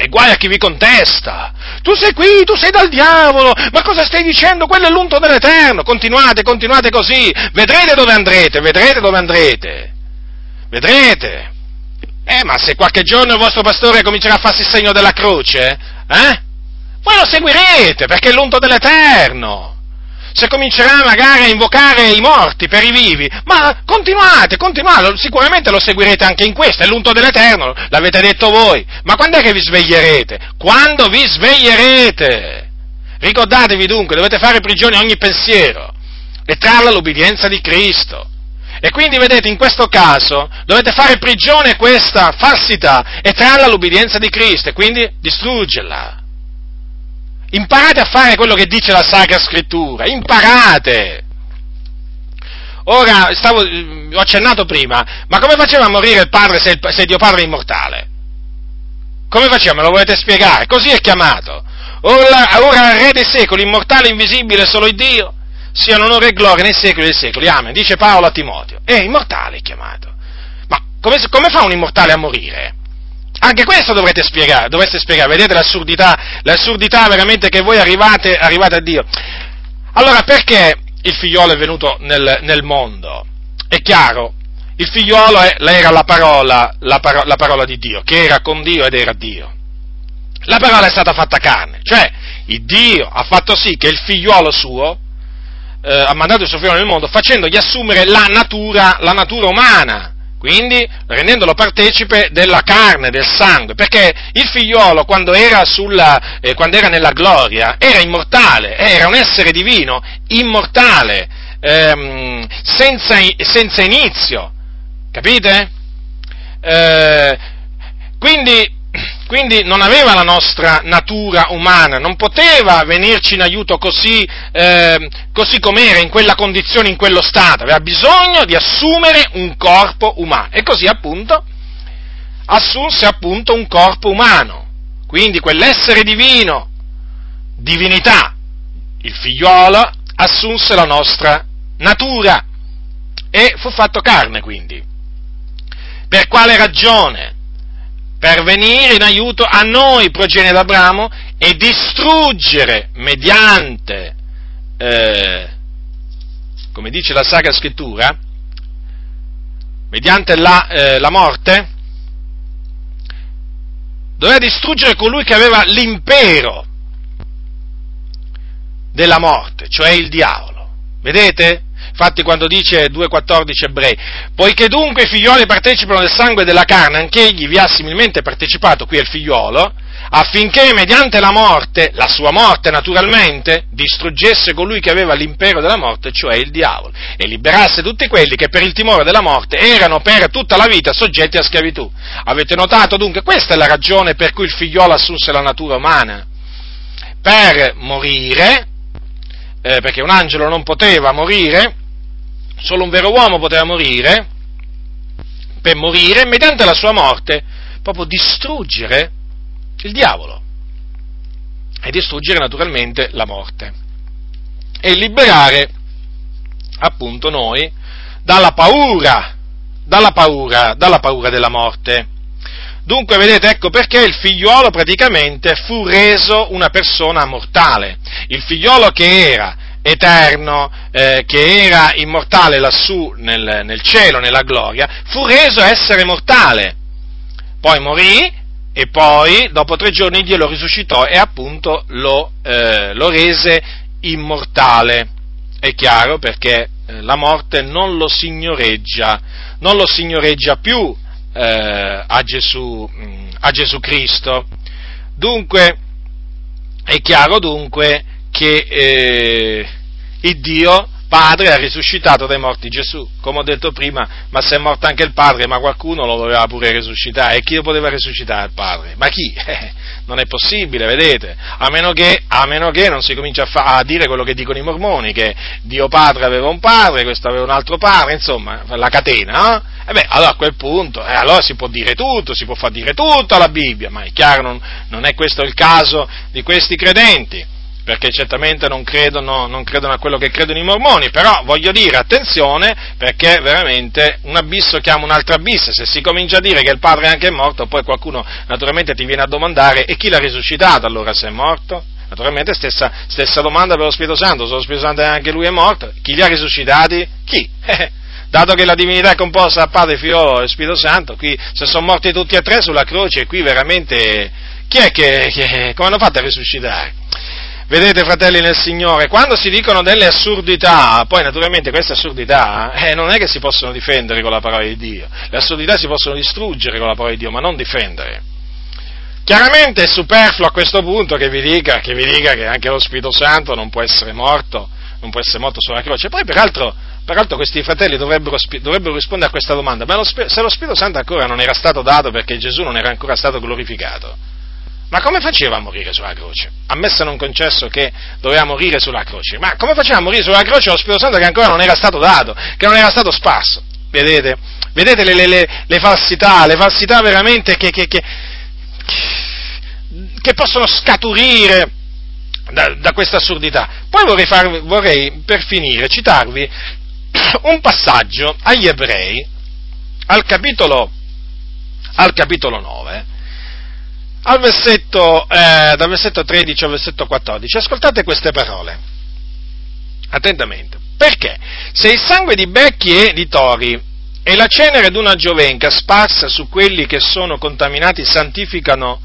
E guai a chi vi contesta. Tu sei qui, tu sei dal diavolo. Ma cosa stai dicendo? Quello è l'unto dell'Eterno. Continuate, continuate così. Vedrete dove andrete, vedrete dove andrete. Vedrete. Eh, ma se qualche giorno il vostro pastore comincerà a farsi il segno della croce, eh? Voi lo seguirete, perché è l'unto dell'Eterno se comincerà magari a invocare i morti per i vivi, ma continuate, continuate, sicuramente lo seguirete anche in questo, è l'unto dell'Eterno, l'avete detto voi, ma quando è che vi sveglierete? Quando vi sveglierete? Ricordatevi dunque, dovete fare prigione ogni pensiero e trarla all'obbedienza di Cristo. E quindi vedete, in questo caso dovete fare prigione questa falsità e trarla all'obbedienza di Cristo e quindi distruggerla. Imparate a fare quello che dice la Sacra Scrittura, imparate! ora stavo, ho accennato prima, ma come faceva a morire il Padre se, il, se Dio Padre è immortale? Come faceva? Me lo volete spiegare? Così è chiamato. Ora, ora Re dei secoli, immortale, invisibile, solo il Dio, siano onore e gloria nei secoli dei secoli. Amen. Dice Paolo a Timoteo. È immortale chiamato. Ma come, come fa un immortale a morire? Anche questo dovrete spiegare, dovreste spiegare, vedete l'assurdità, l'assurdità veramente che voi arrivate, arrivate a Dio. Allora, perché il figliolo è venuto nel, nel mondo? È chiaro, il figliolo è, era la parola, la, paro, la parola di Dio, che era con Dio ed era Dio. La parola è stata fatta carne, cioè il Dio ha fatto sì che il figliuolo suo eh, ha mandato il suo figlio nel mondo facendogli assumere la natura, la natura umana quindi rendendolo partecipe della carne, del sangue, perché il figliolo quando era, sulla, eh, quando era nella gloria era immortale, era un essere divino, immortale, ehm, senza, senza, inizio, capite? Eh, quindi quindi non aveva la nostra natura umana, non poteva venirci in aiuto così, eh, così com'era, in quella condizione, in quello stato, aveva bisogno di assumere un corpo umano e così appunto assunse appunto un corpo umano, quindi quell'essere divino, divinità, il figliuolo, assunse la nostra natura e fu fatto carne quindi. Per quale ragione? Per venire in aiuto a noi, progenie d'Abramo, e distruggere mediante, eh, come dice la Sacra Scrittura, mediante la, eh, la morte, doveva distruggere colui che aveva l'impero della morte, cioè il diavolo. Vedete? Infatti quando dice 2.14 ebrei, poiché dunque i figlioli partecipano del sangue e della carne, anche egli vi ha similmente partecipato, qui è il figliolo, affinché mediante la morte, la sua morte naturalmente, distruggesse colui che aveva l'impero della morte, cioè il diavolo, e liberasse tutti quelli che per il timore della morte erano per tutta la vita soggetti a schiavitù. Avete notato dunque? Questa è la ragione per cui il figliolo assunse la natura umana. Per morire, eh, perché un angelo non poteva morire, solo un vero uomo poteva morire, per morire, mediante la sua morte, proprio distruggere il diavolo e distruggere naturalmente la morte e liberare appunto noi dalla paura, dalla paura, dalla paura della morte. Dunque, vedete, ecco perché il figliuolo praticamente fu reso una persona mortale. Il figliuolo che era eterno, eh, che era immortale lassù nel, nel cielo, nella gloria, fu reso essere mortale. Poi morì e poi dopo tre giorni Dio lo risuscitò e appunto lo, eh, lo rese immortale. È chiaro perché eh, la morte non lo signoreggia, non lo signoreggia più eh, a, Gesù, mm, a Gesù Cristo. Dunque, è chiaro dunque che eh, il Dio Padre ha risuscitato dai morti Gesù, come ho detto prima, ma se è morto anche il Padre, ma qualcuno lo doveva pure risuscitare, e chi lo poteva risuscitare il Padre? Ma chi? Eh, non è possibile, vedete, a meno che, a meno che non si comincia a, fa, a, dire quello che dicono i mormoni, che Dio Padre aveva un Padre, questo aveva un altro Padre, insomma, la catena, no? E beh, allora a quel punto, eh, allora si può dire tutto, si può far dire tutto alla Bibbia, ma è chiaro, non, non è questo il caso di questi credenti perché certamente non credono, non credono, a quello che credono i mormoni, però voglio dire attenzione perché veramente un abisso chiama un altro abisso, se si comincia a dire che il padre è anche morto, poi qualcuno naturalmente ti viene a domandare e chi l'ha risuscitato allora se è morto? Naturalmente stessa, stessa domanda per lo Spirito Santo, se lo Spirito Santo anche lui è morto, chi li ha risuscitati? Chi? dato che la divinità è composta da Padre, Figlio e Spirito Santo, qui se sono morti tutti e tre sulla croce, qui veramente chi è che, che come hanno fatto a risuscitare? Vedete, fratelli nel Signore, quando si dicono delle assurdità, poi naturalmente queste assurdità eh, non è che si possono difendere con la parola di Dio, le assurdità si possono distruggere con la parola di Dio, ma non difendere. Chiaramente è superfluo a questo punto che vi dica che, vi dica che anche lo Spirito Santo non può essere morto, non può essere morto sulla croce. Poi peraltro, peraltro questi fratelli dovrebbero, dovrebbero, rispondere a questa domanda, ma lo, se lo Spirito Santo ancora non era stato dato perché Gesù non era ancora stato glorificato, Ma come faceva a morire sulla croce? Ammesso non concesso che doveva morire sulla croce, ma come faceva a morire sulla croce lo Spirito Santo che ancora non era stato dato, che non era stato sparso? Vedete? Vedete le, le, le falsità, le falsità veramente che, che, che, che possono scaturire da, da, questa assurdità. Poi vorrei, far, vorrei, per finire, citarvi un passaggio agli ebrei, al capitolo, al capitolo 9, al versetto, eh, dal versetto 13 al versetto 14. Ascoltate queste parole, attentamente. Perché? Se il sangue di becchi e di tori e la cenere d'una giovenca sparsa su quelli che sono contaminati santificano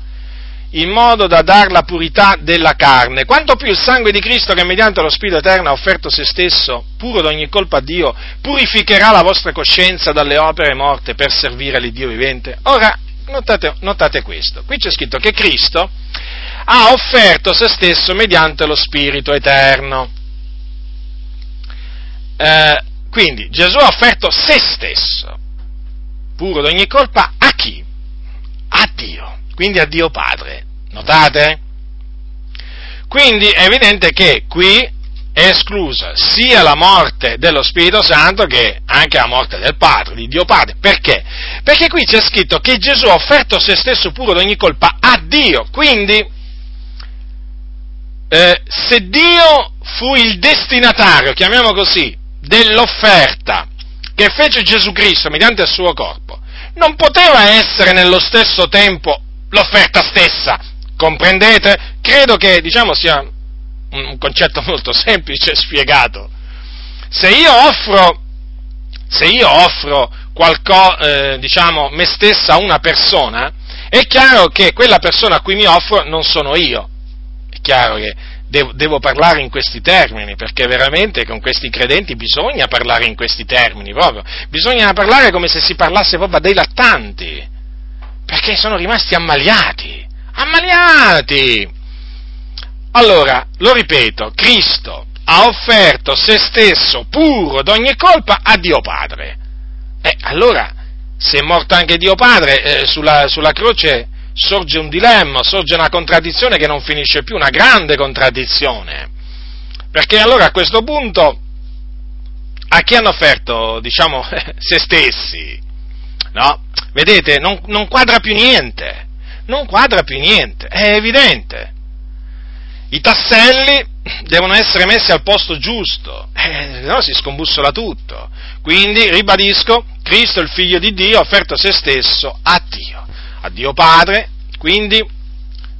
in modo da dar la purità della carne, quanto più il sangue di Cristo che mediante lo Spirito Eterno ha offerto se stesso, puro da ogni colpa a Dio, purificherà la vostra coscienza dalle opere morte per servire all'Iddio vivente. Ora, notate, notate questo, qui c'è scritto che Cristo ha offerto se stesso mediante lo Spirito Eterno. Eh, quindi Gesù ha offerto se stesso, puro da ogni colpa, a chi? A Dio, quindi a Dio Padre. Notate? Quindi è evidente che qui è esclusa sia la morte dello Spirito Santo che anche la morte del Padre, di Dio Padre. Perché? Perché qui c'è scritto che Gesù ha offerto se stesso puro da ogni colpa a Dio. Quindi, eh, se Dio fu il destinatario, chiamiamo così, dell'offerta che fece Gesù Cristo mediante il suo corpo, non poteva essere nello stesso tempo l'offerta stessa. Comprendete? Credo che diciamo, sia un concetto molto semplice spiegato. Se io offro, se io offro qualcosa, eh, diciamo, me stessa a una persona, è chiaro che quella persona a cui mi offro non sono io. È chiaro che devo, devo, parlare in questi termini, perché veramente con questi credenti bisogna parlare in questi termini proprio. Bisogna parlare come se si parlasse proprio dei lattanti, perché sono rimasti ammaliati. Ammaliati! Allora, lo ripeto, Cristo ha offerto se stesso puro d'ogni colpa a Dio Padre. E allora, se è morto anche Dio Padre eh, sulla, sulla croce, sorge un dilemma, sorge una contraddizione che non finisce più, una grande contraddizione. Perché allora a questo punto a chi hanno offerto, diciamo, se stessi? No? Vedete, non, non quadra più niente, non quadra più niente, è evidente. I tasselli devono essere messi al posto giusto, eh, no si scombussola tutto. Quindi, ribadisco, Cristo, il figlio di Dio, ha offerto se stesso a Dio a Dio Padre, quindi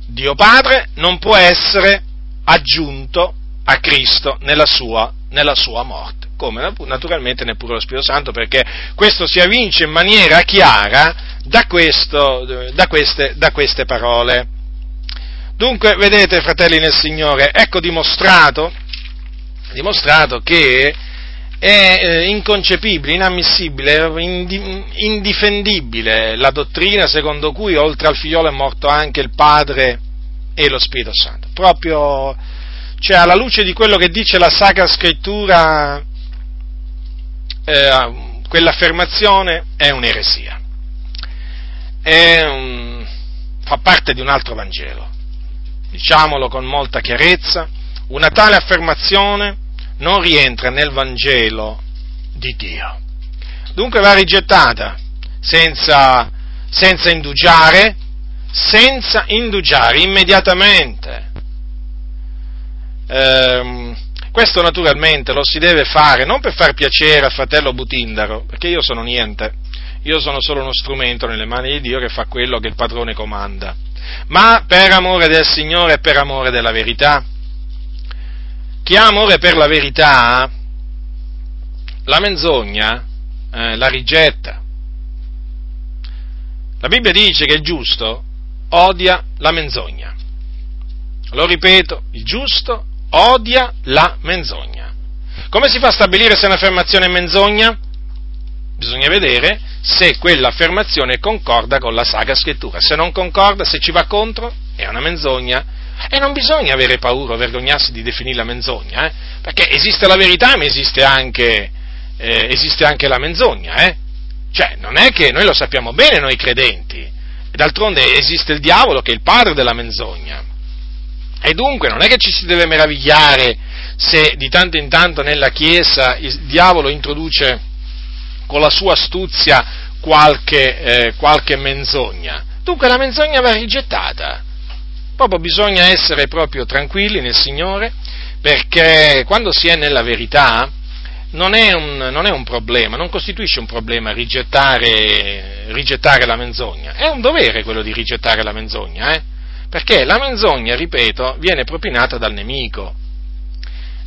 Dio Padre non può essere aggiunto a Cristo nella sua, nella sua morte, come naturalmente neppure lo Spirito Santo, perché questo si evince in maniera chiara da, questo, da, queste, da queste parole. Dunque, vedete, fratelli nel Signore, ecco dimostrato, dimostrato che è eh, inconcepibile, inammissibile, indifendibile la dottrina secondo cui oltre al figliolo è morto anche il Padre e lo Spirito Santo. Proprio, cioè alla luce di quello che dice la Sacra Scrittura, eh, quell'affermazione è un'eresia. È un, fa parte di un altro Vangelo. Diciamolo con molta chiarezza, una tale affermazione non rientra nel Vangelo di Dio. Dunque va rigettata senza, senza indugiare, senza indugiare immediatamente. Ehm, questo naturalmente lo si deve fare non per far piacere al fratello Butindaro, perché io sono niente, io sono solo uno strumento nelle mani di Dio che fa quello che il padrone comanda, ma per amore del Signore e per amore della verità. Chi ha amore per la verità, la menzogna eh, la rigetta. La Bibbia dice che il giusto odia la menzogna. Lo ripeto, il giusto odia la menzogna. Come si fa a stabilire se un'affermazione è menzogna? Bisogna vedere se quell'affermazione concorda con la Sacra Scrittura. Se non concorda, se ci va contro, è una menzogna e non bisogna avere paura o vergognarsi di definire la menzogna, eh? perché esiste la verità ma esiste anche, eh, esiste anche la menzogna. Eh? Cioè, non è che noi lo sappiamo bene noi credenti, d'altronde esiste il diavolo che è il padre della menzogna. E dunque non è che ci si deve meravigliare se di tanto in tanto nella Chiesa il diavolo introduce con la sua astuzia qualche, eh, qualche menzogna. Dunque la menzogna va rigettata. Proprio bisogna essere proprio tranquilli nel Signore, perché quando si è nella verità non è un, non è un problema, non costituisce un problema rigettare, rigettare, la menzogna. È un dovere quello di rigettare la menzogna, eh? perché la menzogna, ripeto, viene propinata dal nemico.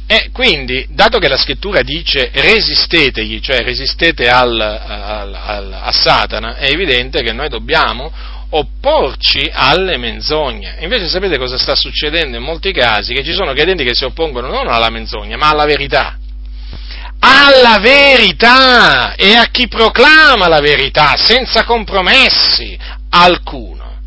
E quindi, dato che la scrittura dice resistetegli, cioè resistete al, al, al, a Satana, è evidente che noi dobbiamo opporci alle menzogne. Invece sapete cosa sta succedendo in molti casi? Che ci sono credenti che si oppongono non alla menzogna, ma alla verità. Alla verità e a chi proclama la verità senza compromessi alcuno.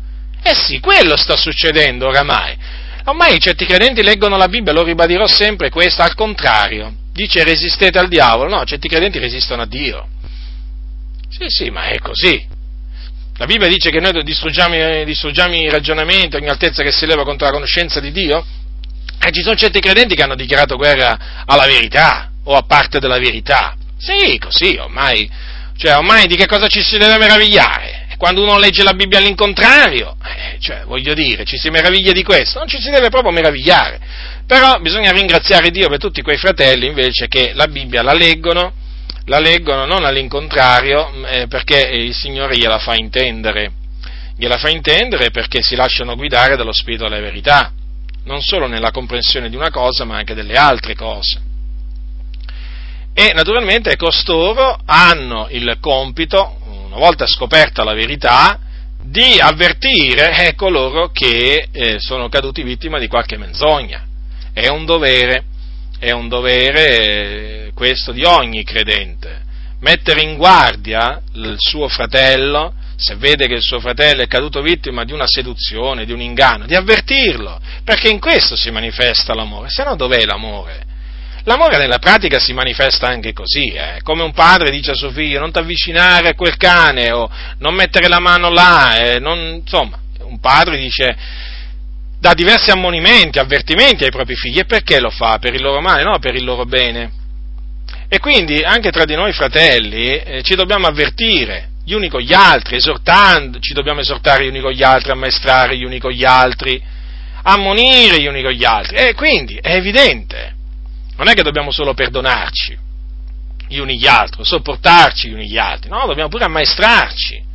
Eh sì, quello sta succedendo oramai. Ormai certi credenti leggono la Bibbia, lo ribadirò sempre questo, al contrario. Dice resistete al diavolo, no, certi credenti resistono a Dio. Sì, sì, ma è così. La Bibbia dice che noi distruggiamo, distruggiamo i ragionamenti, ogni altezza che si leva contro la conoscenza di Dio. E ci sono certi credenti che hanno dichiarato guerra alla verità o a parte della verità. Sì, così, ormai. Cioè, ormai di che cosa ci si deve meravigliare? quando uno legge la Bibbia all'incontrario, cioè, voglio dire, ci si meraviglia di questo, non ci si deve proprio meravigliare. Però bisogna ringraziare Dio per tutti quei fratelli invece che la Bibbia la leggono, la leggono non all'incontrario, eh, perché il Signore gliela fa intendere. Gliela fa intendere perché si lasciano guidare dallo Spirito della verità, non solo nella comprensione di una cosa, ma anche delle altre cose. E naturalmente costoro hanno il compito, una volta scoperta la verità, di avvertire eh, coloro che eh, sono caduti vittima di qualche menzogna. È un dovere, è un dovere eh, questo di ogni credente, mettere in guardia il suo fratello, se vede che il suo fratello è caduto vittima di una seduzione, di un inganno, di avvertirlo, perché in questo si manifesta l'amore, se no dov'è l'amore? L'amore nella pratica si manifesta anche così, eh? come un padre dice a suo figlio non ti avvicinare a quel cane o non mettere la mano là, eh? non, insomma, un padre dice dà diversi ammonimenti, avvertimenti ai propri figli e perché lo fa? Per il loro male, no per il loro bene. E quindi anche tra di noi fratelli eh, ci dobbiamo avvertire gli uni con gli altri, esortando, ci dobbiamo esortare gli uni con gli altri, ammaestrare gli uni con gli altri, ammonire gli uni con gli altri. E quindi è evidente non è che dobbiamo solo perdonarci gli uni gli altri, sopportarci gli uni gli altri, no, dobbiamo pure ammaestrarci.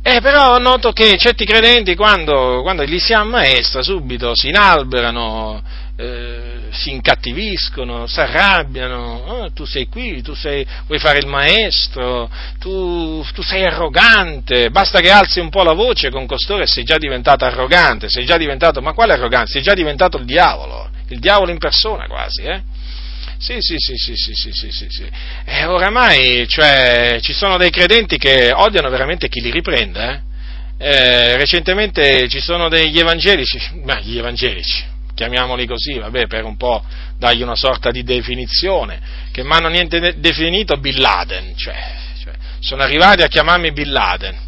Eh, però noto che certi credenti quando, quando li si ammaestra subito si inalberano, eh, si incattiviscono, si arrabbiano, oh, tu sei qui, tu sei, vuoi fare il maestro, tu, tu, sei arrogante, basta che alzi un po' la voce con costoro e sei già diventato arrogante, sei già diventato, ma quale arroganza? Sei già diventato il diavolo il diavolo in persona quasi, eh? Sì, sì, sì, sì, sì, sì, sì, sì, sì. E oramai, cioè, ci sono dei credenti che odiano veramente chi li riprende, eh? Eh, recentemente ci sono degli evangelici, ma gli evangelici, chiamiamoli così, vabbè, per un po' dargli una sorta di definizione, che mi hanno niente definito Bin Laden, cioè, cioè, sono arrivati a chiamarmi Bin Laden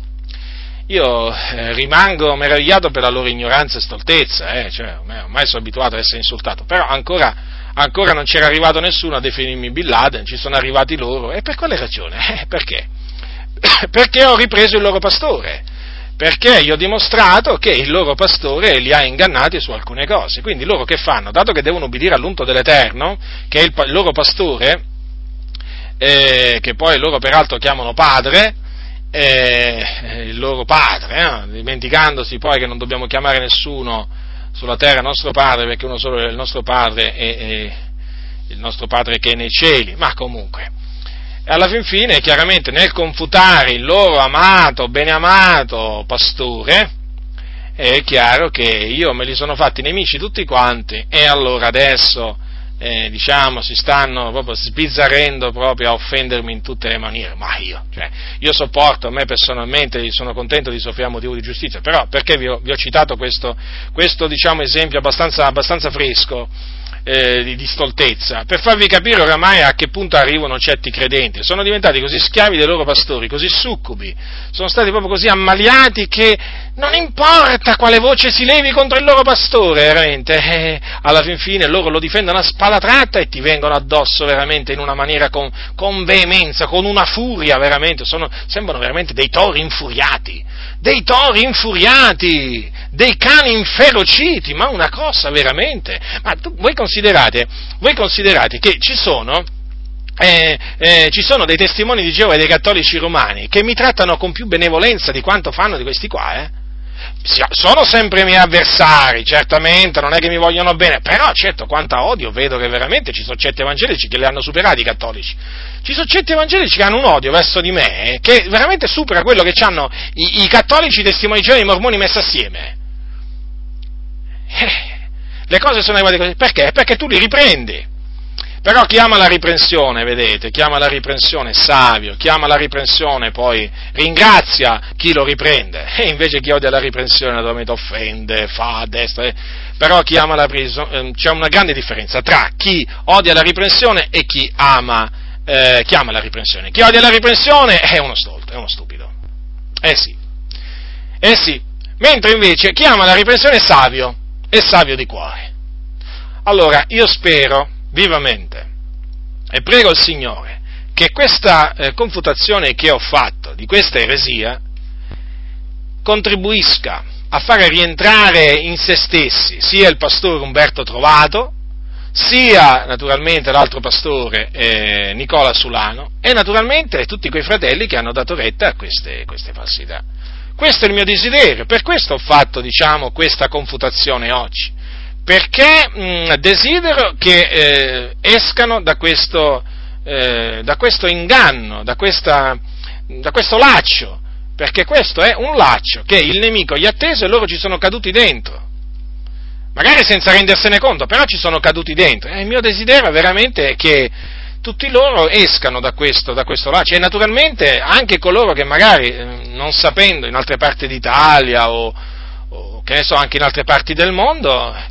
io eh, rimango meravigliato per la loro ignoranza e stoltezza, eh, cioè, ormai sono abituato ad essere insultato, però ancora, ancora, non c'era arrivato nessuno a definirmi Bin Laden, ci sono arrivati loro, e per quale ragione? Eh, perché? perché ho ripreso il loro pastore, perché gli ho dimostrato che il loro pastore li ha ingannati su alcune cose, quindi loro che fanno? Dato che devono ubbidire all'unto dell'Eterno, che è il, il loro pastore, eh, che poi loro peraltro chiamano padre, eh, il loro padre, eh, dimenticandosi poi che non dobbiamo chiamare nessuno sulla terra nostro padre, perché uno solo è il nostro padre è, è il nostro padre che è nei cieli, ma comunque. Alla fin fine, chiaramente, nel confutare il loro amato, beneamato pastore, è chiaro che io me li sono fatti nemici tutti quanti e allora adesso eh, diciamo, si stanno proprio sbizzarrendo proprio a offendermi in tutte le maniere, ma io, cioè, io sopporto, a me personalmente sono contento di soffrire a motivo di giustizia, però perché vi ho, vi ho citato questo, questo diciamo, esempio abbastanza, abbastanza fresco? Eh, di, di, stoltezza, per farvi capire oramai a che punto arrivano certi credenti. Sono diventati così schiavi dei loro pastori, così succubi, sono stati proprio così ammaliati che non importa quale voce si levi contro il loro pastore, veramente, eh, alla fin fine loro lo difendono a spada tratta e ti vengono addosso veramente in una maniera con, con veemenza, con una furia veramente, sono, sembrano veramente dei tori infuriati, dei tori infuriati, dei cani inferociti, ma una cosa veramente. Ma tu, voi, considerate, voi considerate che ci sono, eh, eh, ci sono dei testimoni di Geova e dei cattolici romani che mi trattano con più benevolenza di quanto fanno di questi qua, eh? Sono sempre i miei avversari, certamente, non è che mi vogliono bene, però certo quanta odio vedo che veramente ci sono certi evangelici che li hanno superati i cattolici. Ci sono certi evangelici che hanno un odio verso di me che veramente supera quello che hanno i, i cattolici, i testimoni e i mormoni messi assieme. Eh, le cose sono arrivate così. Perché? Perché tu li riprendi. Però chiama la riprensione, vedete, chiama la riprensione savio, chiama la riprensione, poi ringrazia chi lo riprende, e invece chi odia la riprensione naturalmente offende, fa a destra, eh. però chi ama la riprensione, eh, c'è una grande differenza tra chi odia la riprensione e chi ama, eh, chi ama la riprensione. Chi odia la riprensione è uno stolto, è uno stupido. Eh sì, eh sì, mentre invece chi ama la riprensione è savio, è savio di cuore. Allora, io spero vivamente e prego il Signore che questa eh, confutazione che ho fatto di questa eresia contribuisca a fare rientrare in se stessi sia il pastore Umberto Trovato, sia naturalmente l'altro pastore eh, Nicola Sulano e naturalmente tutti quei fratelli che hanno dato retta a queste, queste falsità. Questo è il mio desiderio, per questo ho fatto, diciamo, questa confutazione oggi, perché mh, desidero che eh, escano da questo, eh, da questo, inganno, da, questa, da questo laccio, perché questo è un laccio che il nemico gli ha teso e loro ci sono caduti dentro. Magari senza rendersene conto, però ci sono caduti dentro. E il mio desiderio è veramente che tutti loro escano da questo, da questo laccio e naturalmente anche coloro che magari eh, non sapendo in altre parti d'Italia o, o che ne so anche in altre parti del mondo eh,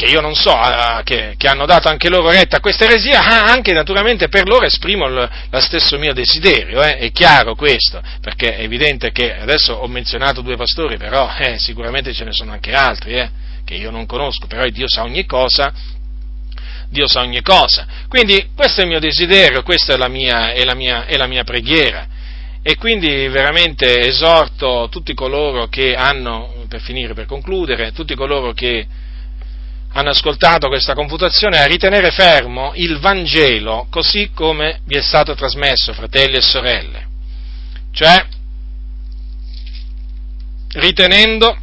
che io non so, eh, che, che, hanno dato anche loro retta a questa eresia, anche naturalmente per loro esprimo lo stesso mio desiderio, eh, è chiaro questo, perché è evidente che adesso ho menzionato due pastori, però eh, sicuramente ce ne sono anche altri, eh, che io non conosco, però Dio sa ogni cosa Dio sa ogni cosa. Quindi questo è il mio desiderio, questa è la mia, è la mia, è la mia preghiera. E quindi veramente esorto tutti coloro che hanno, per finire, per concludere, tutti coloro che hanno ascoltato questa confutazione a ritenere fermo il Vangelo così come vi è stato trasmesso, fratelli e sorelle. Cioè, ritenendo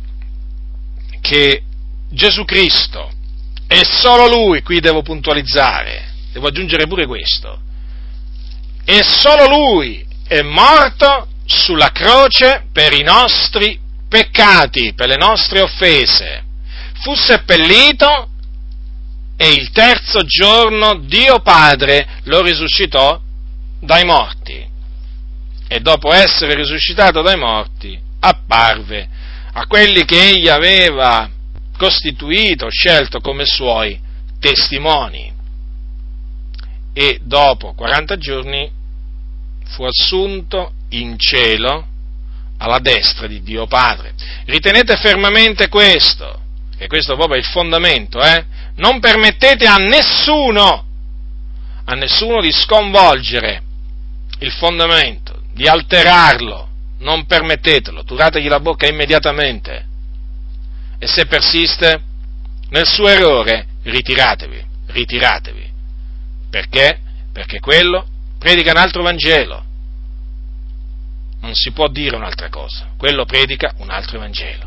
che Gesù Cristo e solo lui, qui devo puntualizzare, devo aggiungere pure questo, e solo lui è morto sulla croce per i nostri peccati, per le nostre offese. Fu seppellito e il terzo giorno Dio Padre lo risuscitò dai morti. E dopo essere risuscitato dai morti, apparve a quelli che egli aveva costituito, scelto come suoi testimoni. E dopo 40 giorni fu assunto in cielo alla destra di Dio Padre. Ritenete fermamente questo, che questo proprio è il fondamento, eh? Non permettete a nessuno, a nessuno di sconvolgere il fondamento, di alterarlo, non permettetelo, turategli la bocca immediatamente e se persiste nel suo errore, ritiratevi, ritiratevi. Perché? Perché quello predica un altro Vangelo. Non si può dire un'altra cosa. Quello predica un altro Vangelo.